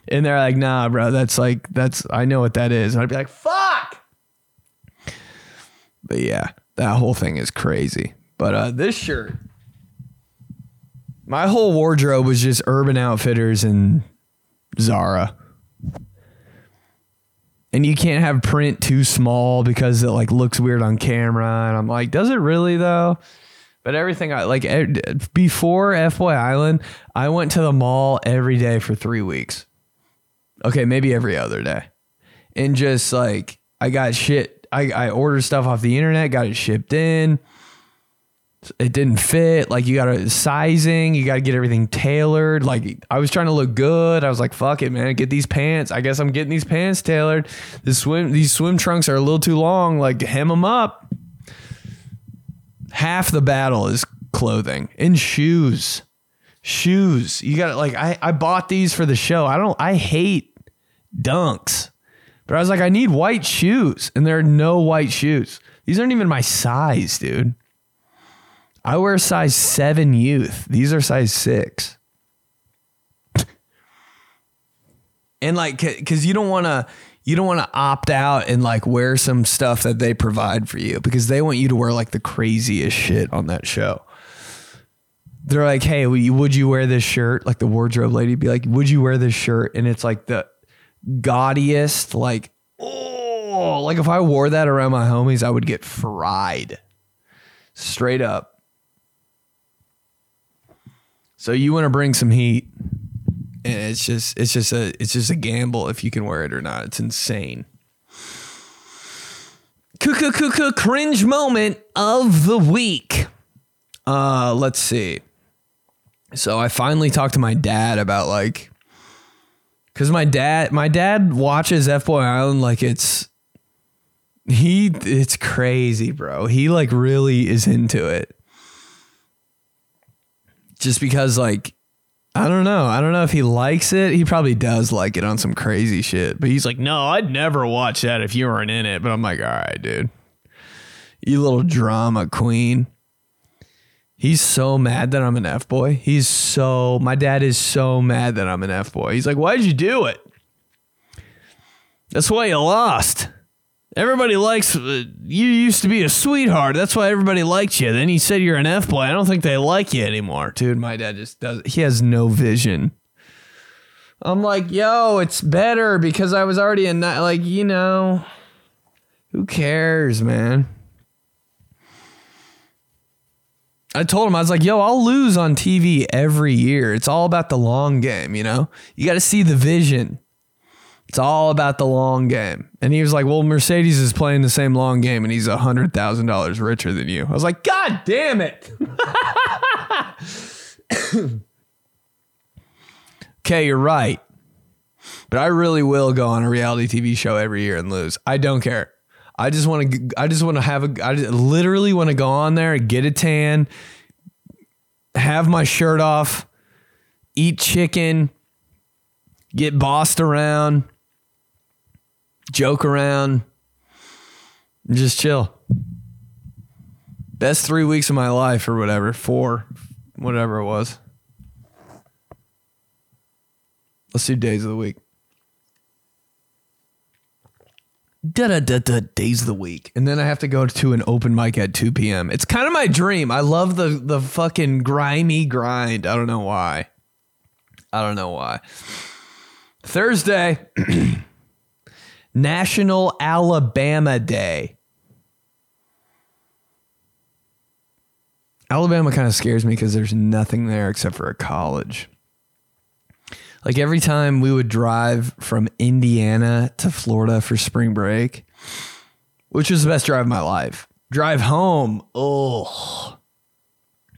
And they're like, nah, bro, that's like that's I know what that is. And I'd be like, fuck. But yeah, that whole thing is crazy. But uh this shirt, my whole wardrobe was just Urban Outfitters and Zara. And you can't have print too small because it like looks weird on camera. And I'm like, does it really though? But everything I like before F Boy Island, I went to the mall every day for three weeks. Okay, maybe every other day. And just like I got shit. I, I ordered stuff off the internet, got it shipped in. It didn't fit. Like you got to sizing, you got to get everything tailored. Like I was trying to look good. I was like, "Fuck it, man, get these pants." I guess I'm getting these pants tailored. The swim these swim trunks are a little too long. Like hem them up. Half the battle is clothing and shoes. Shoes. You got like I I bought these for the show. I don't I hate dunks. But I was like I need white shoes and there are no white shoes. These aren't even my size, dude. I wear size seven youth. These are size six. *laughs* and like, cause you don't want to, you don't want to opt out and like wear some stuff that they provide for you because they want you to wear like the craziest shit on that show. They're like, hey, would you wear this shirt? Like the wardrobe lady be like, would you wear this shirt? And it's like the gaudiest, like, oh, like if I wore that around my homies, I would get fried. Straight up. So you want to bring some heat, and it's just it's just a it's just a gamble if you can wear it or not. It's insane. Cringe moment of the week. Uh, let's see. So I finally talked to my dad about like, cause my dad my dad watches F Boy Island like it's he it's crazy, bro. He like really is into it just because like I don't know. I don't know if he likes it. He probably does like it on some crazy shit. But he's like, "No, I'd never watch that if you weren't in it." But I'm like, "All right, dude. You little drama queen." He's so mad that I'm an F boy. He's so my dad is so mad that I'm an F boy. He's like, "Why'd you do it?" That's why you lost. Everybody likes uh, you. Used to be a sweetheart. That's why everybody liked you. Then you said you're an f boy. I don't think they like you anymore, dude. My dad just does. He has no vision. I'm like, yo, it's better because I was already a like, you know, who cares, man? I told him I was like, yo, I'll lose on TV every year. It's all about the long game, you know. You got to see the vision. It's all about the long game. And he was like, Well, Mercedes is playing the same long game and he's a hundred thousand dollars richer than you. I was like, God damn it. *laughs* okay, you're right. But I really will go on a reality TV show every year and lose. I don't care. I just want to. I just want to have a. I literally want to go on there, get a tan, have my shirt off, eat chicken, get bossed around, joke around, just chill. Best three weeks of my life, or whatever, four, whatever it was. Let's do days of the week. Da da da da days of the week, and then I have to go to an open mic at two p.m. It's kind of my dream. I love the the fucking grimy grind. I don't know why. I don't know why. Thursday. *clears throat* National Alabama Day. Alabama kind of scares me because there's nothing there except for a college. Like every time we would drive from Indiana to Florida for spring break, which was the best drive of my life. Drive home, oh,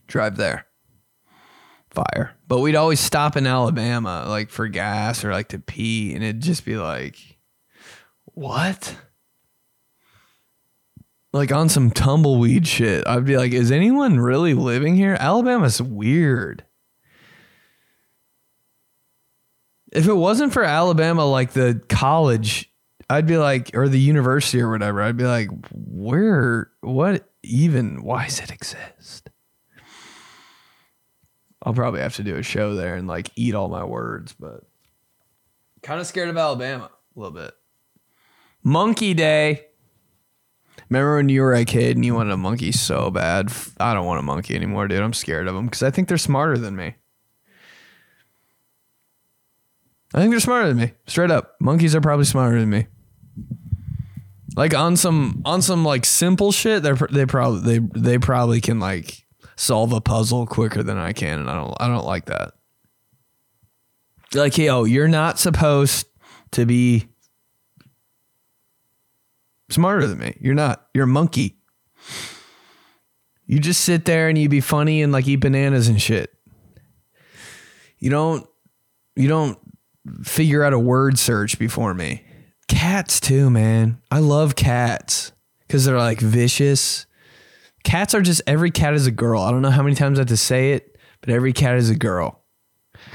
drive there, fire. But we'd always stop in Alabama, like for gas or like to pee, and it'd just be like, what? like on some tumbleweed shit. I'd be like, is anyone really living here? Alabama's weird. If it wasn't for Alabama, like the college, I'd be like, or the university or whatever, I'd be like, where, what even, why does it exist? I'll probably have to do a show there and like eat all my words, but kind of scared of Alabama a little bit. Monkey Day. Remember when you were a kid and you wanted a monkey so bad? I don't want a monkey anymore, dude. I'm scared of them because I think they're smarter than me. I think they're smarter than me. Straight up. Monkeys are probably smarter than me. Like on some on some like simple shit, they're they probably they they probably can like solve a puzzle quicker than I can, and I don't I don't like that. Like, yo, you're not supposed to be smarter than me. You're not. You're a monkey. You just sit there and you be funny and like eat bananas and shit. You don't you don't figure out a word search before me. Cats too, man. I love cats cuz they're like vicious. Cats are just every cat is a girl. I don't know how many times I have to say it, but every cat is a girl.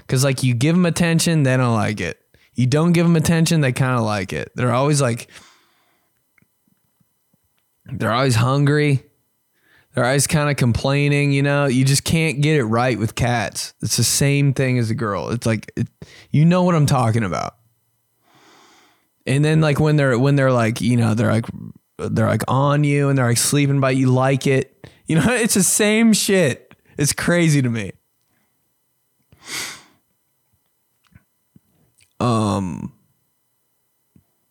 Cuz like you give them attention, they don't like it. You don't give them attention, they kind of like it. They're always like they're always hungry. They're kind of complaining, you know. You just can't get it right with cats. It's the same thing as a girl. It's like it, you know what I'm talking about. And then like when they're when they're like, you know, they're like they're like on you and they're like sleeping by you like it. You know, *laughs* it's the same shit. It's crazy to me. Um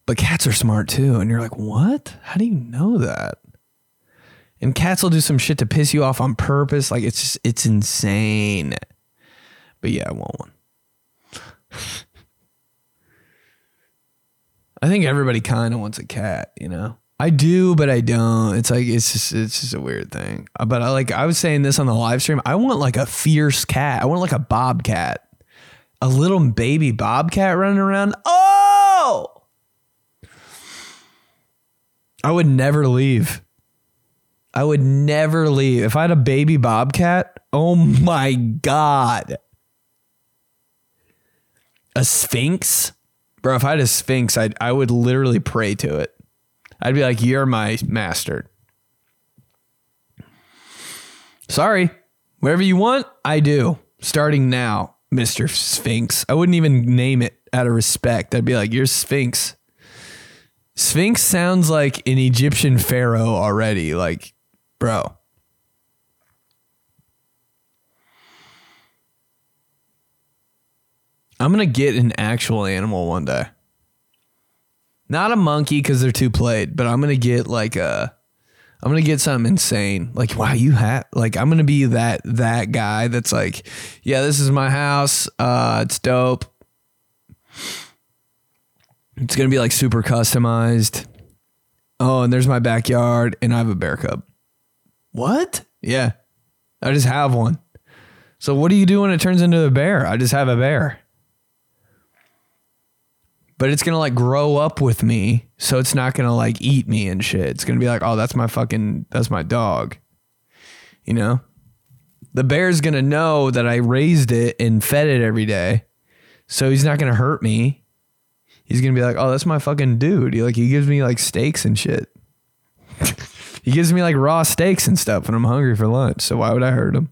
but cats are smart too. And you're like, what? How do you know that? And cats will do some shit to piss you off on purpose. Like it's just, it's insane. But yeah, I want one. *laughs* I think everybody kind of wants a cat, you know? I do, but I don't. It's like it's just it's just a weird thing. Uh, But I like I was saying this on the live stream. I want like a fierce cat. I want like a bobcat. A little baby bobcat running around. Oh! I would never leave. I would never leave. If I had a baby bobcat, oh my God. A sphinx? Bro, if I had a sphinx, I'd, I would literally pray to it. I'd be like, You're my master. Sorry. Whatever you want, I do. Starting now, Mr. Sphinx. I wouldn't even name it out of respect. I'd be like, You're Sphinx. Sphinx sounds like an Egyptian pharaoh already. Like, bro. I'm going to get an actual animal one day. Not a monkey because they're too played, but I'm going to get like a. I'm gonna get something insane. Like, wow, you have like I'm gonna be that that guy that's like, yeah, this is my house. Uh, it's dope. It's gonna be like super customized. Oh, and there's my backyard, and I have a bear cub. What? Yeah, I just have one. So what do you do when it turns into a bear? I just have a bear. But it's gonna like grow up with me, so it's not gonna like eat me and shit. It's gonna be like, oh, that's my fucking, that's my dog. You know, the bear's gonna know that I raised it and fed it every day, so he's not gonna hurt me he's gonna be like, "Oh, that's my fucking dude." He like he gives me like steaks and shit. *laughs* he gives me like raw steaks and stuff when I'm hungry for lunch. So why would I hurt him?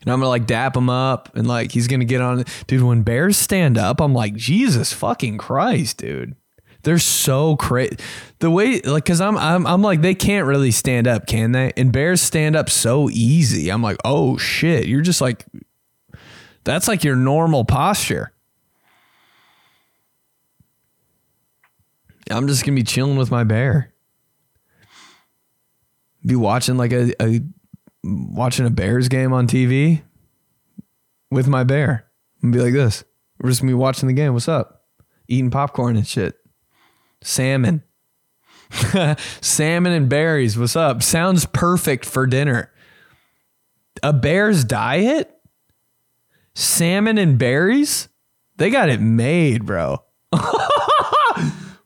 And I'm gonna like dap him up and like he's gonna get on. Dude, when bears stand up, I'm like, Jesus fucking Christ, dude. They're so crazy. The way, like, cause I'm, I'm, I'm like, they can't really stand up, can they? And bears stand up so easy. I'm like, oh shit, you're just like, that's like your normal posture. I'm just gonna be chilling with my bear. Be watching like a, a watching a Bears game on TV with my bear. And be like this. We're just gonna be watching the game. What's up? Eating popcorn and shit. Salmon. *laughs* Salmon and berries. What's up? Sounds perfect for dinner. A bear's diet? Salmon and berries? They got it made, bro. *laughs*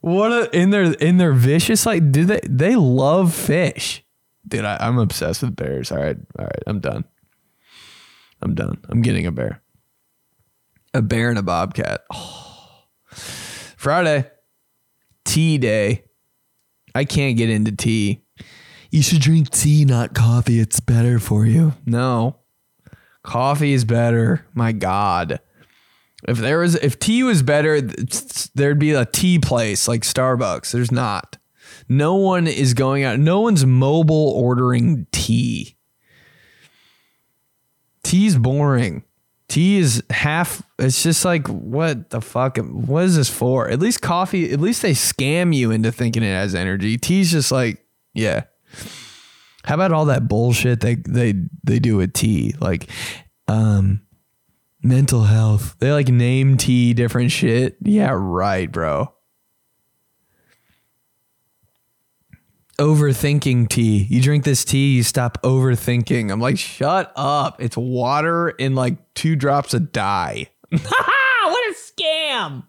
What a, in their in their vicious like do they they love fish. Dude, I, I'm obsessed with bears. All right, all right, I'm done. I'm done. I'm getting a bear. A bear and a bobcat. Oh. *sighs* Friday, tea day. I can't get into tea. You should drink tea, not coffee. It's better for you. No. Coffee is better. My God. If there was if tea was better, there'd be a tea place like Starbucks. There's not. No one is going out. No one's mobile ordering tea. Tea's boring. Tea is half. It's just like what the fuck? What is this for? At least coffee. At least they scam you into thinking it has energy. Tea's just like yeah. How about all that bullshit they they they do with tea? Like, um, mental health. They like name tea different shit. Yeah, right, bro. Overthinking tea. You drink this tea, you stop overthinking. I'm like, shut up. It's water and like two drops of dye. *laughs* *laughs* what a scam.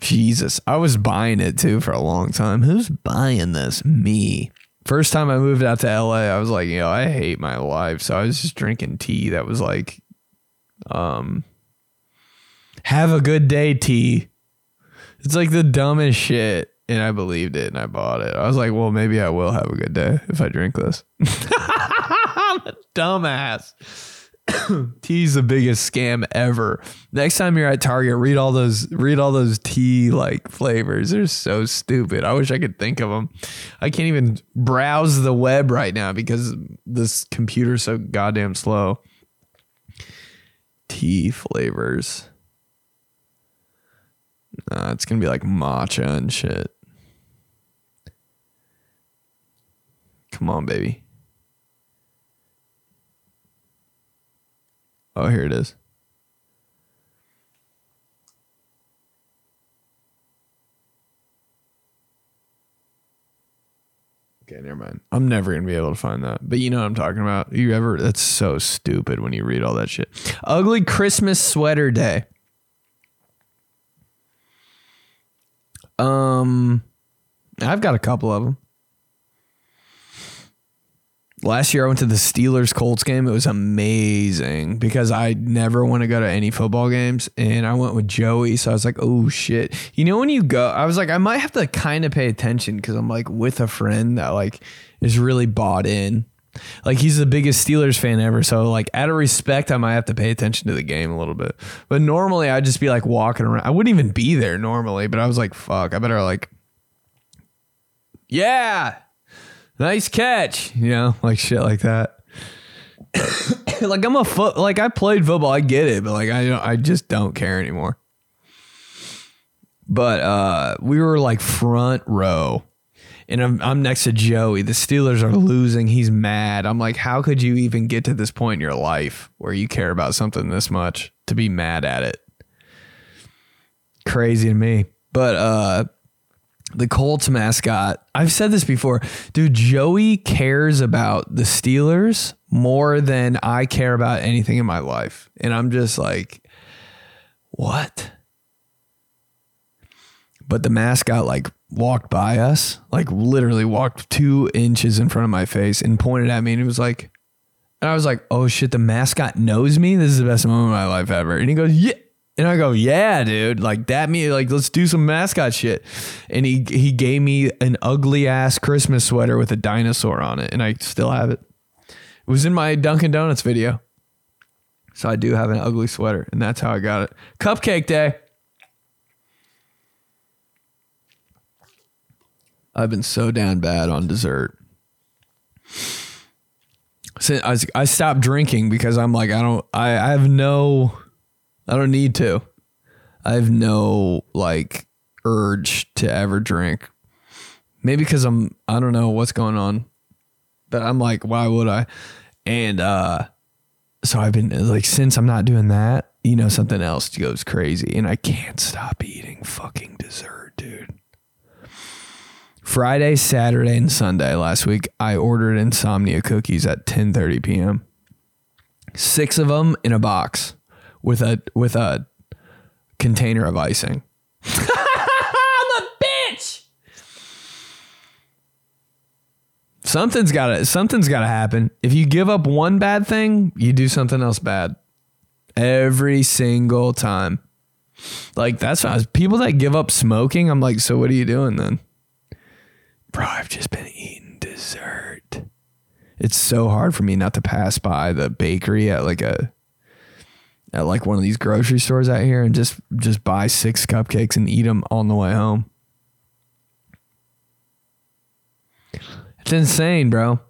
Jesus, I was buying it too for a long time. Who's buying this? Me. First time I moved out to LA, I was like, you know, I hate my life. So I was just drinking tea that was like, um, have a good day tea. It's like the dumbest shit. And I believed it and I bought it. I was like, well, maybe I will have a good day if I drink this. *laughs* I'm a dumbass. *coughs* tea's the biggest scam ever. Next time you're at Target, read all those read all those tea like flavors. They're so stupid. I wish I could think of them. I can't even browse the web right now because this computer's so goddamn slow. Tea flavors. Nah, it's gonna be like matcha and shit. Come on, baby. Oh, here it is. Okay, never mind. I'm never gonna be able to find that. But you know what I'm talking about. You ever that's so stupid when you read all that shit. Ugly Christmas sweater day. Um I've got a couple of them. Last year I went to the Steelers Colts game. It was amazing because I never want to go to any football games and I went with Joey. So I was like, oh shit. You know when you go, I was like, I might have to kind of pay attention because I'm like with a friend that like is really bought in. Like he's the biggest Steelers fan ever. So like out of respect, I might have to pay attention to the game a little bit. But normally I'd just be like walking around. I wouldn't even be there normally, but I was like, fuck, I better like Yeah nice catch, you know, like shit like that. *coughs* like I'm a foot, like I played football, I get it, but like I don't, I just don't care anymore. But uh, we were like front row, and I'm I'm next to Joey. The Steelers are losing. He's mad. I'm like, how could you even get to this point in your life where you care about something this much to be mad at it? Crazy to me. But uh the Colts mascot. I've said this before. Dude, Joey cares about the Steelers more than I care about anything in my life. And I'm just like, what? But the mascot like walked by us, like literally walked two inches in front of my face and pointed at me and it was like, and I was like, oh shit, the mascot knows me. This is the best moment of my life ever. And he goes, yeah. And I go, yeah, dude, like that me, like let's do some mascot shit. And he he gave me an ugly ass Christmas sweater with a dinosaur on it, and I still have it. It was in my Dunkin' Donuts video, so I do have an ugly sweater, and that's how I got it. Cupcake day. I've been so down bad on dessert. Since I, I stopped drinking because I'm like I don't I, I have no I don't need to. I have no like urge to ever drink. Maybe because I'm I don't know what's going on. But I'm like, why would I? And uh so I've been like since I'm not doing that, you know, something else goes crazy. And I can't stop eating fucking dessert, dude. Friday, Saturday, and Sunday last week, I ordered insomnia cookies at 10:30 p.m. Six of them in a box with a with a container of icing. I'm a bitch. Something's gotta something's gotta happen. If you give up one bad thing, you do something else bad. Every single time. Like that's was, people that give up smoking, I'm like, so what are you doing then? Bro, I've just been eating dessert. It's so hard for me not to pass by the bakery at like a at like one of these grocery stores out here and just just buy six cupcakes and eat them on the way home. It's insane, bro.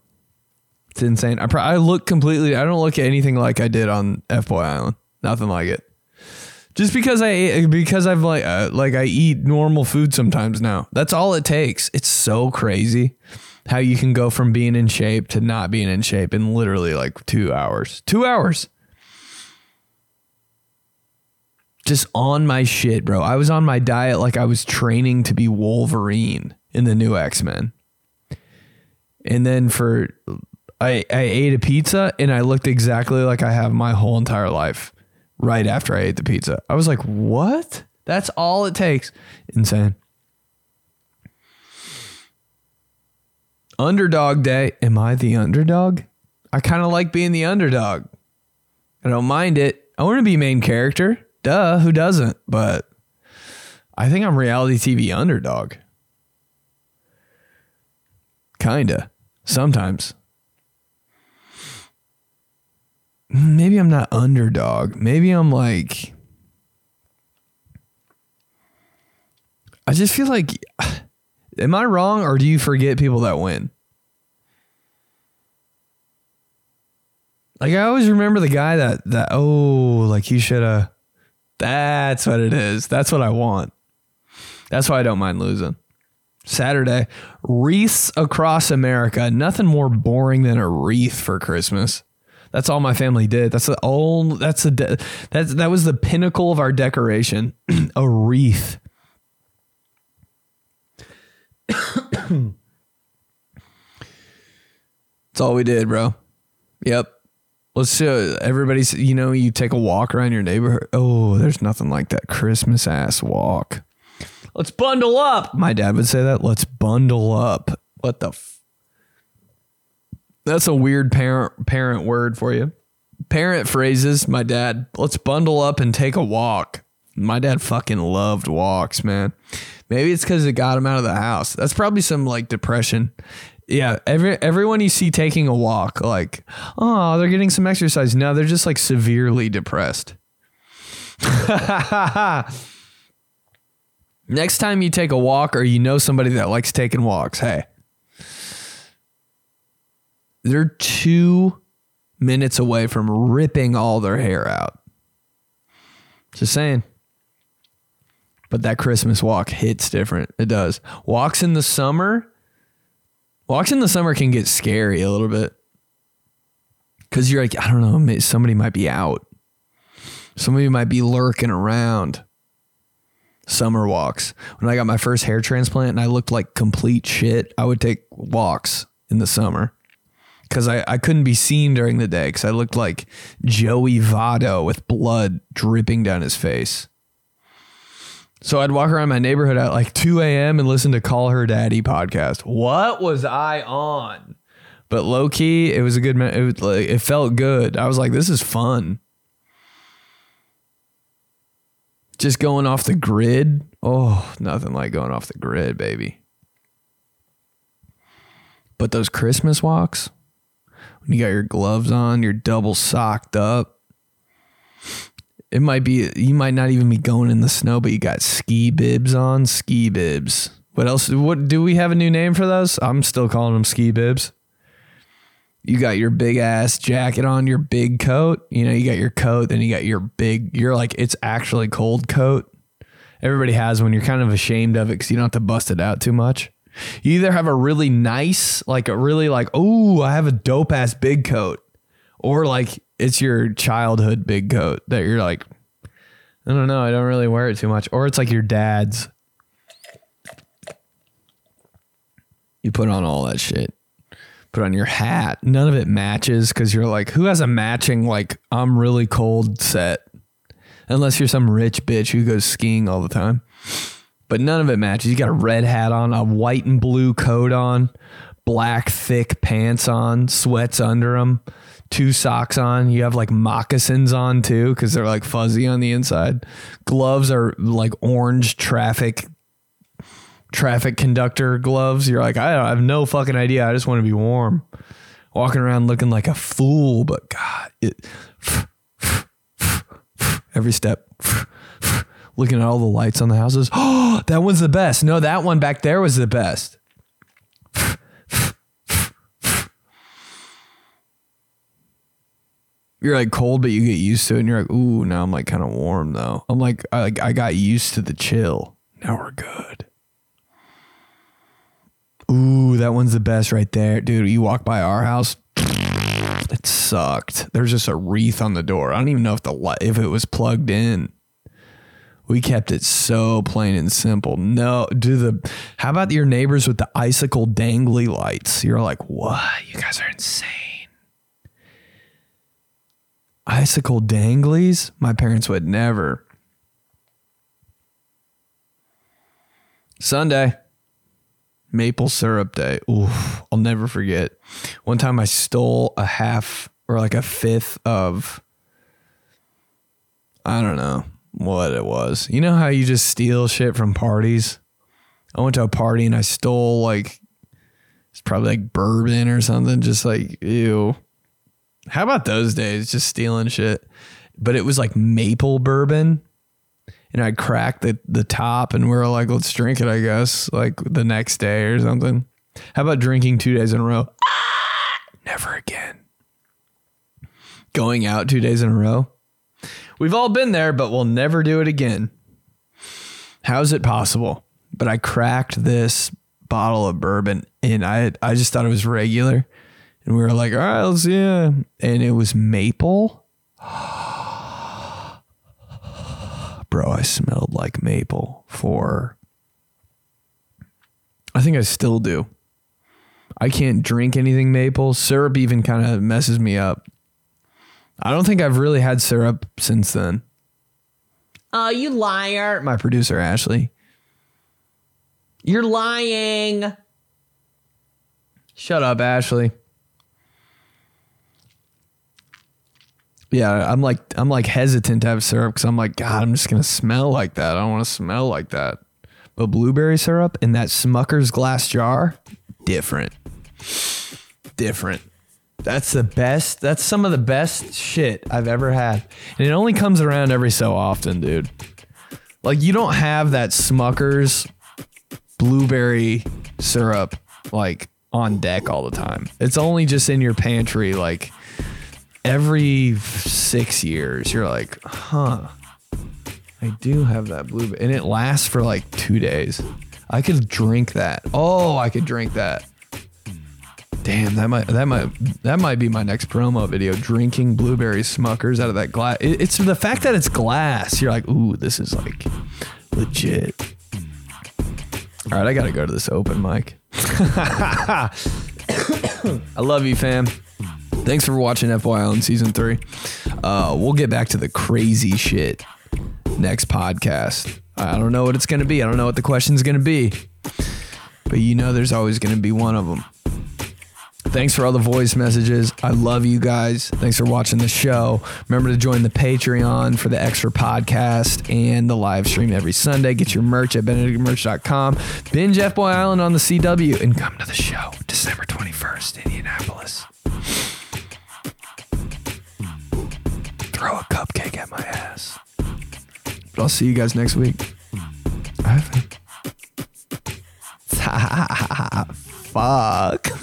It's insane. I, pro- I look completely. I don't look at anything like I did on F Boy Island. Nothing like it. Just because I because I've like uh, like I eat normal food sometimes now. That's all it takes. It's so crazy how you can go from being in shape to not being in shape in literally like two hours. Two hours. Just on my shit, bro. I was on my diet like I was training to be Wolverine in the new X Men. And then for I I ate a pizza and I looked exactly like I have my whole entire life right after I ate the pizza. I was like, "What?" That's all it takes. Insane. Underdog day. Am I the underdog? I kind of like being the underdog. I don't mind it. I want to be main character. Duh, who doesn't? But I think I'm reality TV underdog. Kinda. Sometimes. Maybe I'm not underdog. Maybe I'm like. I just feel like. *sighs* Am I wrong or do you forget people that win? Like I always remember the guy that that oh like he should have. That's what it is. That's what I want. That's why I don't mind losing. Saturday, wreaths across America. Nothing more boring than a wreath for Christmas. That's all my family did. That's the old. That's the de- that's that was the pinnacle of our decoration. *clears throat* a wreath. *coughs* That's all we did, bro. Yep. Let's show everybody's. You know, you take a walk around your neighborhood. Oh, there's nothing like that Christmas ass walk. Let's bundle up. My dad would say that. Let's bundle up. What the? F- That's a weird parent parent word for you. Parent phrases. My dad. Let's bundle up and take a walk. My dad fucking loved walks, man. Maybe it's because it got him out of the house. That's probably some like depression. Yeah, every everyone you see taking a walk, like, oh, they're getting some exercise. No, they're just like severely depressed. *laughs* Next time you take a walk or you know somebody that likes taking walks, hey, they're two minutes away from ripping all their hair out. Just saying. But that Christmas walk hits different. It does. Walks in the summer, walks in the summer can get scary a little bit. Cause you're like, I don't know, somebody might be out. Somebody might be lurking around. Summer walks. When I got my first hair transplant and I looked like complete shit, I would take walks in the summer. Cause I, I couldn't be seen during the day because I looked like Joey Votto with blood dripping down his face. So I'd walk around my neighborhood at like 2 a.m. and listen to Call Her Daddy podcast. What was I on? But low key, it was a good. It was like it felt good. I was like, this is fun. Just going off the grid. Oh, nothing like going off the grid, baby. But those Christmas walks, when you got your gloves on, you're double socked up. It might be you might not even be going in the snow, but you got ski bibs on, ski bibs. What else? What do we have a new name for those? I'm still calling them ski bibs. You got your big ass jacket on, your big coat. You know, you got your coat, then you got your big. You're like it's actually cold coat. Everybody has one. You're kind of ashamed of it because you don't have to bust it out too much. You either have a really nice, like a really like, oh, I have a dope ass big coat, or like it's your childhood big coat that you're like, I don't know, I don't really wear it too much, or it's like your dad's. You put on all that shit. Put on your hat. None of it matches because you're like, who has a matching like I'm really cold set? Unless you're some rich bitch who goes skiing all the time. but none of it matches. He's got a red hat on, a white and blue coat on, black thick pants on, sweats under them, two socks on. You have like moccasins on too because they're like fuzzy on the inside. Gloves are like orange traffic traffic conductor gloves. You're like, I, I have no fucking idea. I just want to be warm. Walking around looking like a fool, but God, it every step. Looking at all the lights on the houses. Oh, *gasps* that one's the best. No, that one back there was the best. You're like cold, but you get used to it, and you're like, ooh, now I'm like kind of warm though. I'm like, I like I got used to the chill. Now we're good. Ooh, that one's the best right there, dude. You walk by our house, *sniffs* it sucked. There's just a wreath on the door. I don't even know if the light, if it was plugged in. We kept it so plain and simple. No, do the. How about your neighbors with the icicle dangly lights? You're like, what? You guys are insane. Icicle danglies? My parents would never. Sunday, maple syrup day. Ooh, I'll never forget. One time I stole a half or like a fifth of, I don't know what it was. You know how you just steal shit from parties? I went to a party and I stole like, it's probably like bourbon or something. Just like, ew. How about those days? Just stealing shit. But it was like maple bourbon. And I cracked the, the top and we are like, let's drink it, I guess, like the next day or something. How about drinking two days in a row? *laughs* Never again. Going out two days in a row? We've all been there, but we'll never do it again. How's it possible? But I cracked this bottle of bourbon and I I just thought it was regular. And we were like, all right, let's yeah. And it was maple. *gasps* Bro, I smelled like maple for I think I still do. I can't drink anything maple. Syrup even kind of messes me up. I don't think I've really had syrup since then. Oh, you liar. My producer, Ashley. You're lying. Shut up, Ashley. Yeah, I'm like I'm like hesitant to have syrup because I'm like, God, I'm just gonna smell like that. I don't want to smell like that. But blueberry syrup in that Smucker's glass jar, different. Different. That's the best. That's some of the best shit I've ever had. And it only comes around every so often, dude. Like you don't have that Smucker's blueberry syrup like on deck all the time. It's only just in your pantry like every 6 years. You're like, "Huh. I do have that blueberry." And it lasts for like 2 days. I could drink that. Oh, I could drink that. Damn, that might that might that might be my next promo video. Drinking blueberry smuckers out of that glass. It, it's the fact that it's glass. You're like, ooh, this is like legit. All right, I gotta go to this open mic. *laughs* I love you, fam. Thanks for watching F Boy Island season three. Uh, we'll get back to the crazy shit next podcast. I don't know what it's gonna be. I don't know what the question's gonna be, but you know, there's always gonna be one of them. Thanks for all the voice messages. I love you guys. Thanks for watching the show. Remember to join the Patreon for the extra podcast and the live stream every Sunday. Get your merch at benedictmerch.com. Binge F Boy Island on the CW and come to the show December 21st, Indianapolis. Throw a cupcake at my ass. But I'll see you guys next week. I *laughs* have Fuck. *laughs*